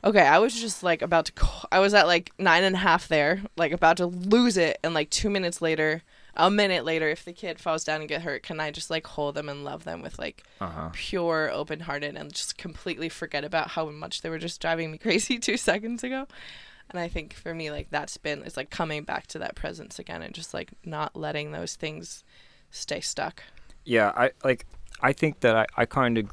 okay, I was just like about to, I was at like nine and a half there, like about to lose it. And like two minutes later, a minute later, if the kid falls down and get hurt, can I just like hold them and love them with like Uh-huh. pure open hearted and just completely forget about how much they were just driving me (laughs) crazy two seconds ago? And I think for me, like that's been, it's like coming back to that presence again and just like not letting those things stay stuck. Yeah, I like. I think that I, I kind of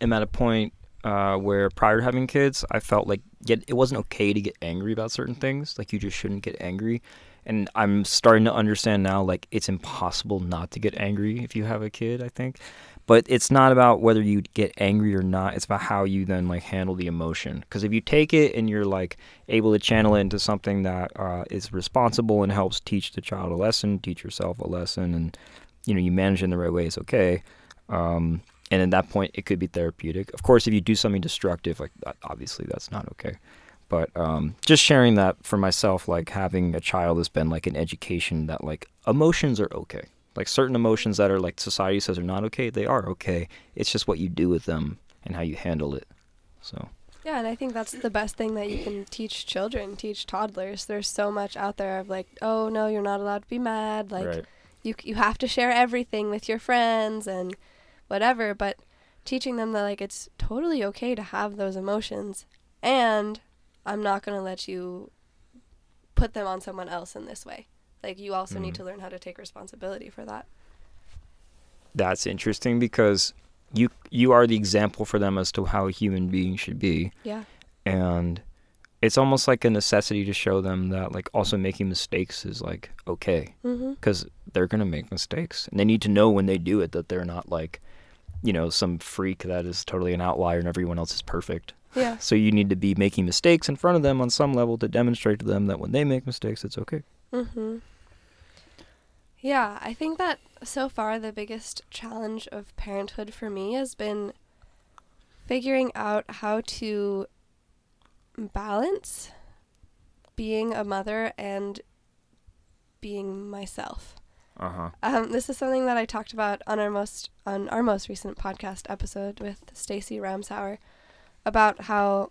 am at a point uh, where prior to having kids, I felt like yet it wasn't okay to get angry about certain things. Like you just shouldn't get angry, and I'm starting to understand now. Like it's impossible not to get angry if you have a kid. I think, but it's not about whether you get angry or not. It's about how you then like handle the emotion. Because if you take it and you're like able to channel it into something that uh, is responsible and helps teach the child a lesson, teach yourself a lesson, and you know you manage it in the right way, it's okay. Um, and at that point, it could be therapeutic. Of course, if you do something destructive, like obviously that's not okay. But um, just sharing that for myself, like having a child has been like an education that like emotions are okay. Like certain emotions that are like society says are not okay, they are okay. It's just what you do with them and how you handle it. So Yeah, and I think that's the best thing that you can teach children, teach toddlers. There's so much out there of like, oh no, you're not allowed to be mad. Like right, you you have to share everything with your friends and whatever, but teaching them that like it's totally okay to have those emotions and I'm not going to let you put them on someone else in this way. Like you also need Mm. to learn how to take responsibility for that. that's interesting because you you are the example for them as to how a human being should be. Yeah. and it's almost like a necessity to show them that like also making mistakes is like okay because they're gonna make mistakes and they need to know when they do it that they're not like you know some freak that is totally an outlier and everyone else is perfect Yeah. so you need to be making mistakes in front of them on some level to demonstrate to them that when they make mistakes it's okay Mhm. Yeah, I think that so far the biggest challenge of parenthood for me has been figuring out how to balance being a mother and being myself. uh-huh Um, this is something that I talked about on our most on our most recent podcast episode with Stacy Ramsauer about how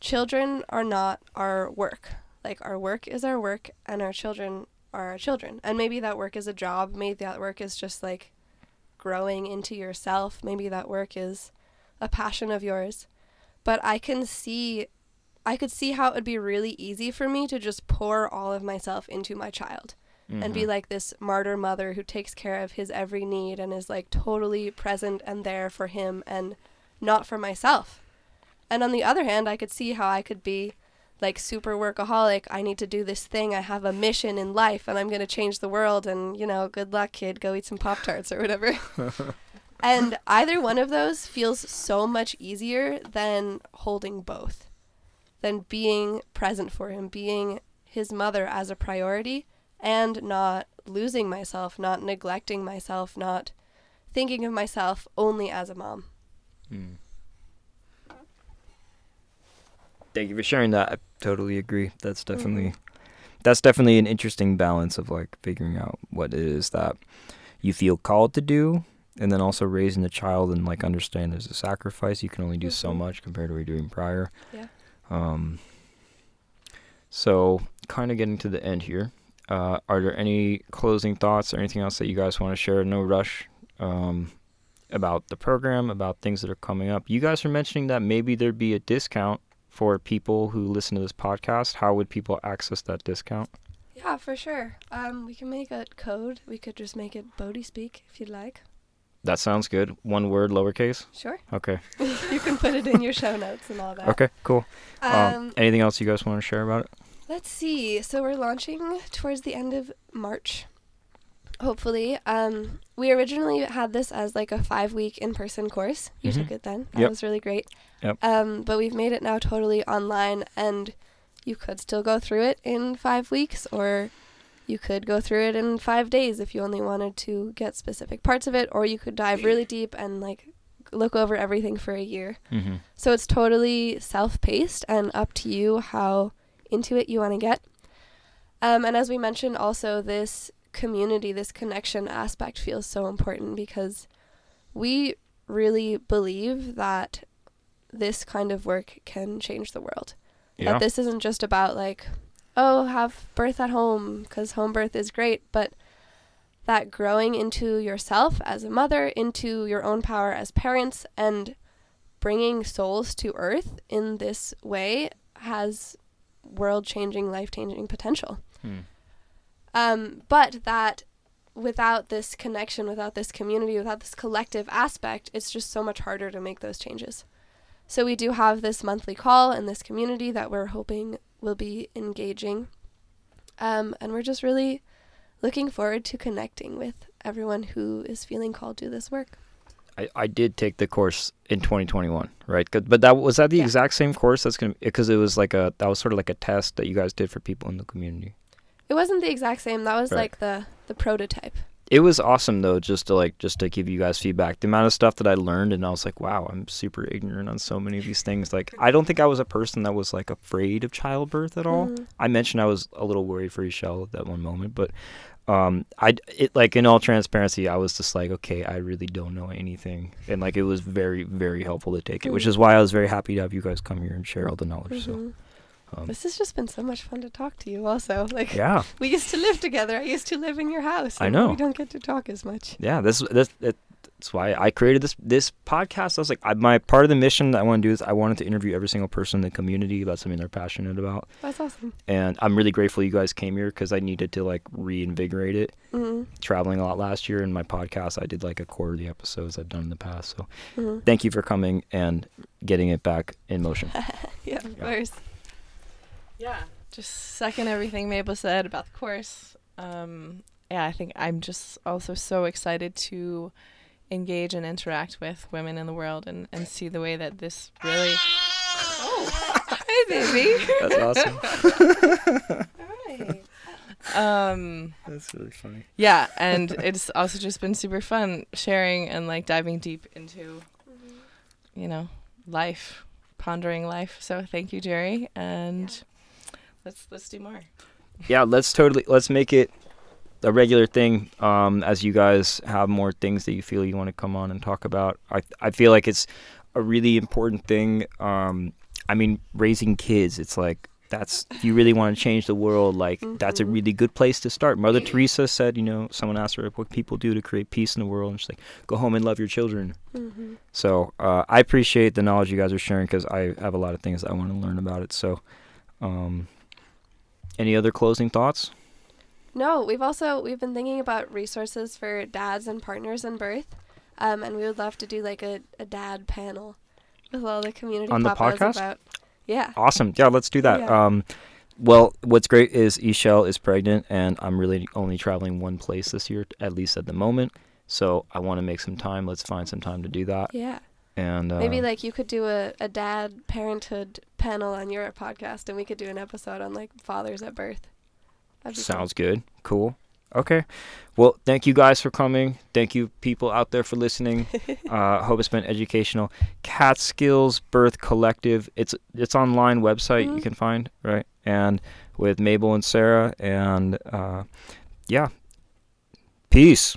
children are not our work. Like our work is our work and our children are our children. And maybe that work is a job, maybe that work is just like growing into yourself, maybe that work is a passion of yours. But I can see I could see how it would be really easy for me to just pour all of myself into my child and be Mhm. like this martyr mother who takes care of his every need and is like totally present and there for him and not for myself. And on the other hand, I could see how I could be like super workaholic. I need to do this thing. I have a mission in life and I'm going to change the world and, you know, good luck kid, go eat some pop tarts or whatever. (laughs) and either one of those feels so much easier than holding both. Than being present for him, being his mother as a priority and not losing myself, not neglecting myself, not thinking of myself only as a mom. Mm. Thank you for sharing that. I totally agree. That's definitely that's definitely an interesting balance of like figuring out what it is that you feel called to do and then also raising the child and like understand there's a sacrifice. You can only do so Mhm. much compared to what you're doing prior. Yeah. Um so kind of getting to the end here. Uh, are there any closing thoughts or anything else that you guys want to share? No rush. Um, about the program, about things that are coming up. You guys are mentioning that maybe there'd be a discount for people who listen to this podcast. How would people access that discount? Yeah, for sure. Um, we can make a code. We could just make it Bodhi Speak if you'd like. That sounds good. One word, lowercase. Sure. Okay. (laughs) you can put it in your show notes and all that. Okay. Cool. Um, Um, anything else you guys want to share about it? let's see. So we're launching towards the end of March. Hopefully. Um, we originally had this as like a five week in person course. You Mhm. took it then. That Yep. was really great. Yep. Um, but we've made it now totally online and you could still go through it in five weeks or you could go through it in five days if you only wanted to get specific parts of it, or you could dive really deep and like look over everything for a year. Mm-hmm. So it's totally self paced and up to you how into it you want to get. Um, and as we mentioned, also, this community, this connection aspect feels so important because we really believe that this kind of work can change the world. Yeah. That this isn't just about like, oh, have birth at home because home birth is great, but that growing into yourself as a mother, into your own power as parents, and bringing souls to earth in this way has world changing, life changing potential. Hmm. Um, but that without this connection, without this community, without this collective aspect, it's just so much harder to make those changes. So we do have this monthly call and this community that we're hoping will be engaging. Um, and we're just really looking forward to connecting with everyone who is feeling called to this work. I, I did take the course in 2021, right? 'Cause- But that was that the Yeah. exact same course that's gonna because it was like a that was sort of like a test that you guys did for people in the community. It wasn't the exact same. That was Right. like the the prototype. It was awesome though, just to like just to give you guys feedback. The amount of stuff that I learned, and I was like, wow, I'm super ignorant on so many of these things. Like, I don't think I was a person that was like afraid of childbirth at all. Mhm. I mentioned I was a little worried for Michelle at that one moment, but um, I it like in all transparency, I was just like, okay, I really don't know anything, and like it was very very helpful to take it, which Mhm. is why I was very happy to have you guys come here and share all the knowledge. So, Mhm. Um, This has just been so much fun to talk to you. Also, like yeah, (laughs) we used to live together. I used to live in your house. I know. We don't get to talk as much. yeah, this this that's why I created this this podcast. I was like, I, my part of the mission that I want to do is I wanted to interview every single person in the community about something they're passionate about, That's awesome. and I'm really grateful you guys came here because I needed to like reinvigorate it. hmm Traveling a lot last year, in my podcast, I did like a quarter of the episodes I've done in the past. So hmm thank you for coming and getting it back in motion. (laughs) Yeah, of Yeah. course. Yeah, just second everything Maible said about the course. Um, yeah, I think I'm just also so excited to engage and interact with women in the world and, and see the way that this really. Oh, (laughs) hi, baby. That's awesome. (laughs) Alright. Um, That's really funny. yeah, and it's also just been super fun sharing and like diving deep into, you know, life, pondering life. So thank you, Jerry, and let's let's do more. Yeah, let's totally let's make it a regular thing. Um, as you guys have more things that you feel you want to come on and talk about, I I feel like it's a really important thing. Um, I mean, raising kids, it's like that's if you really want to change the world, like that's a Mhm. really good place to start. Mother Teresa said, you know, someone asked her what people do to create peace in the world, and she's like, go home and love your children. hmm So uh, I appreciate the knowledge you guys are sharing because I have a lot of things I want to learn about it. So, um, any other closing thoughts? No, we've also we've been thinking about resources for dads and partners in birth, um, and we would love to do like a, a dad panel with all the community On the podcast? about. Yeah. Awesome. Yeah, let's do that. Yeah. Um, well, what's great is Ishel is pregnant, and I'm really only traveling one place this year, at least at the moment. So I want to make some time. Let's find some time to do that. Yeah. And uh, Maybe like you could do a, a dad parenthood panel on your podcast, and we could do an episode on like fathers at birth. That'd be cool. Sounds good. Cool. Okay. Well, thank you guys for coming. Thank you, people out there, for listening. (laughs) uh, hope it's been educational. Catskills Birth Collective. It's it's online website you Mhm. can find right, and with Maible and Sarah, and uh, yeah. Peace.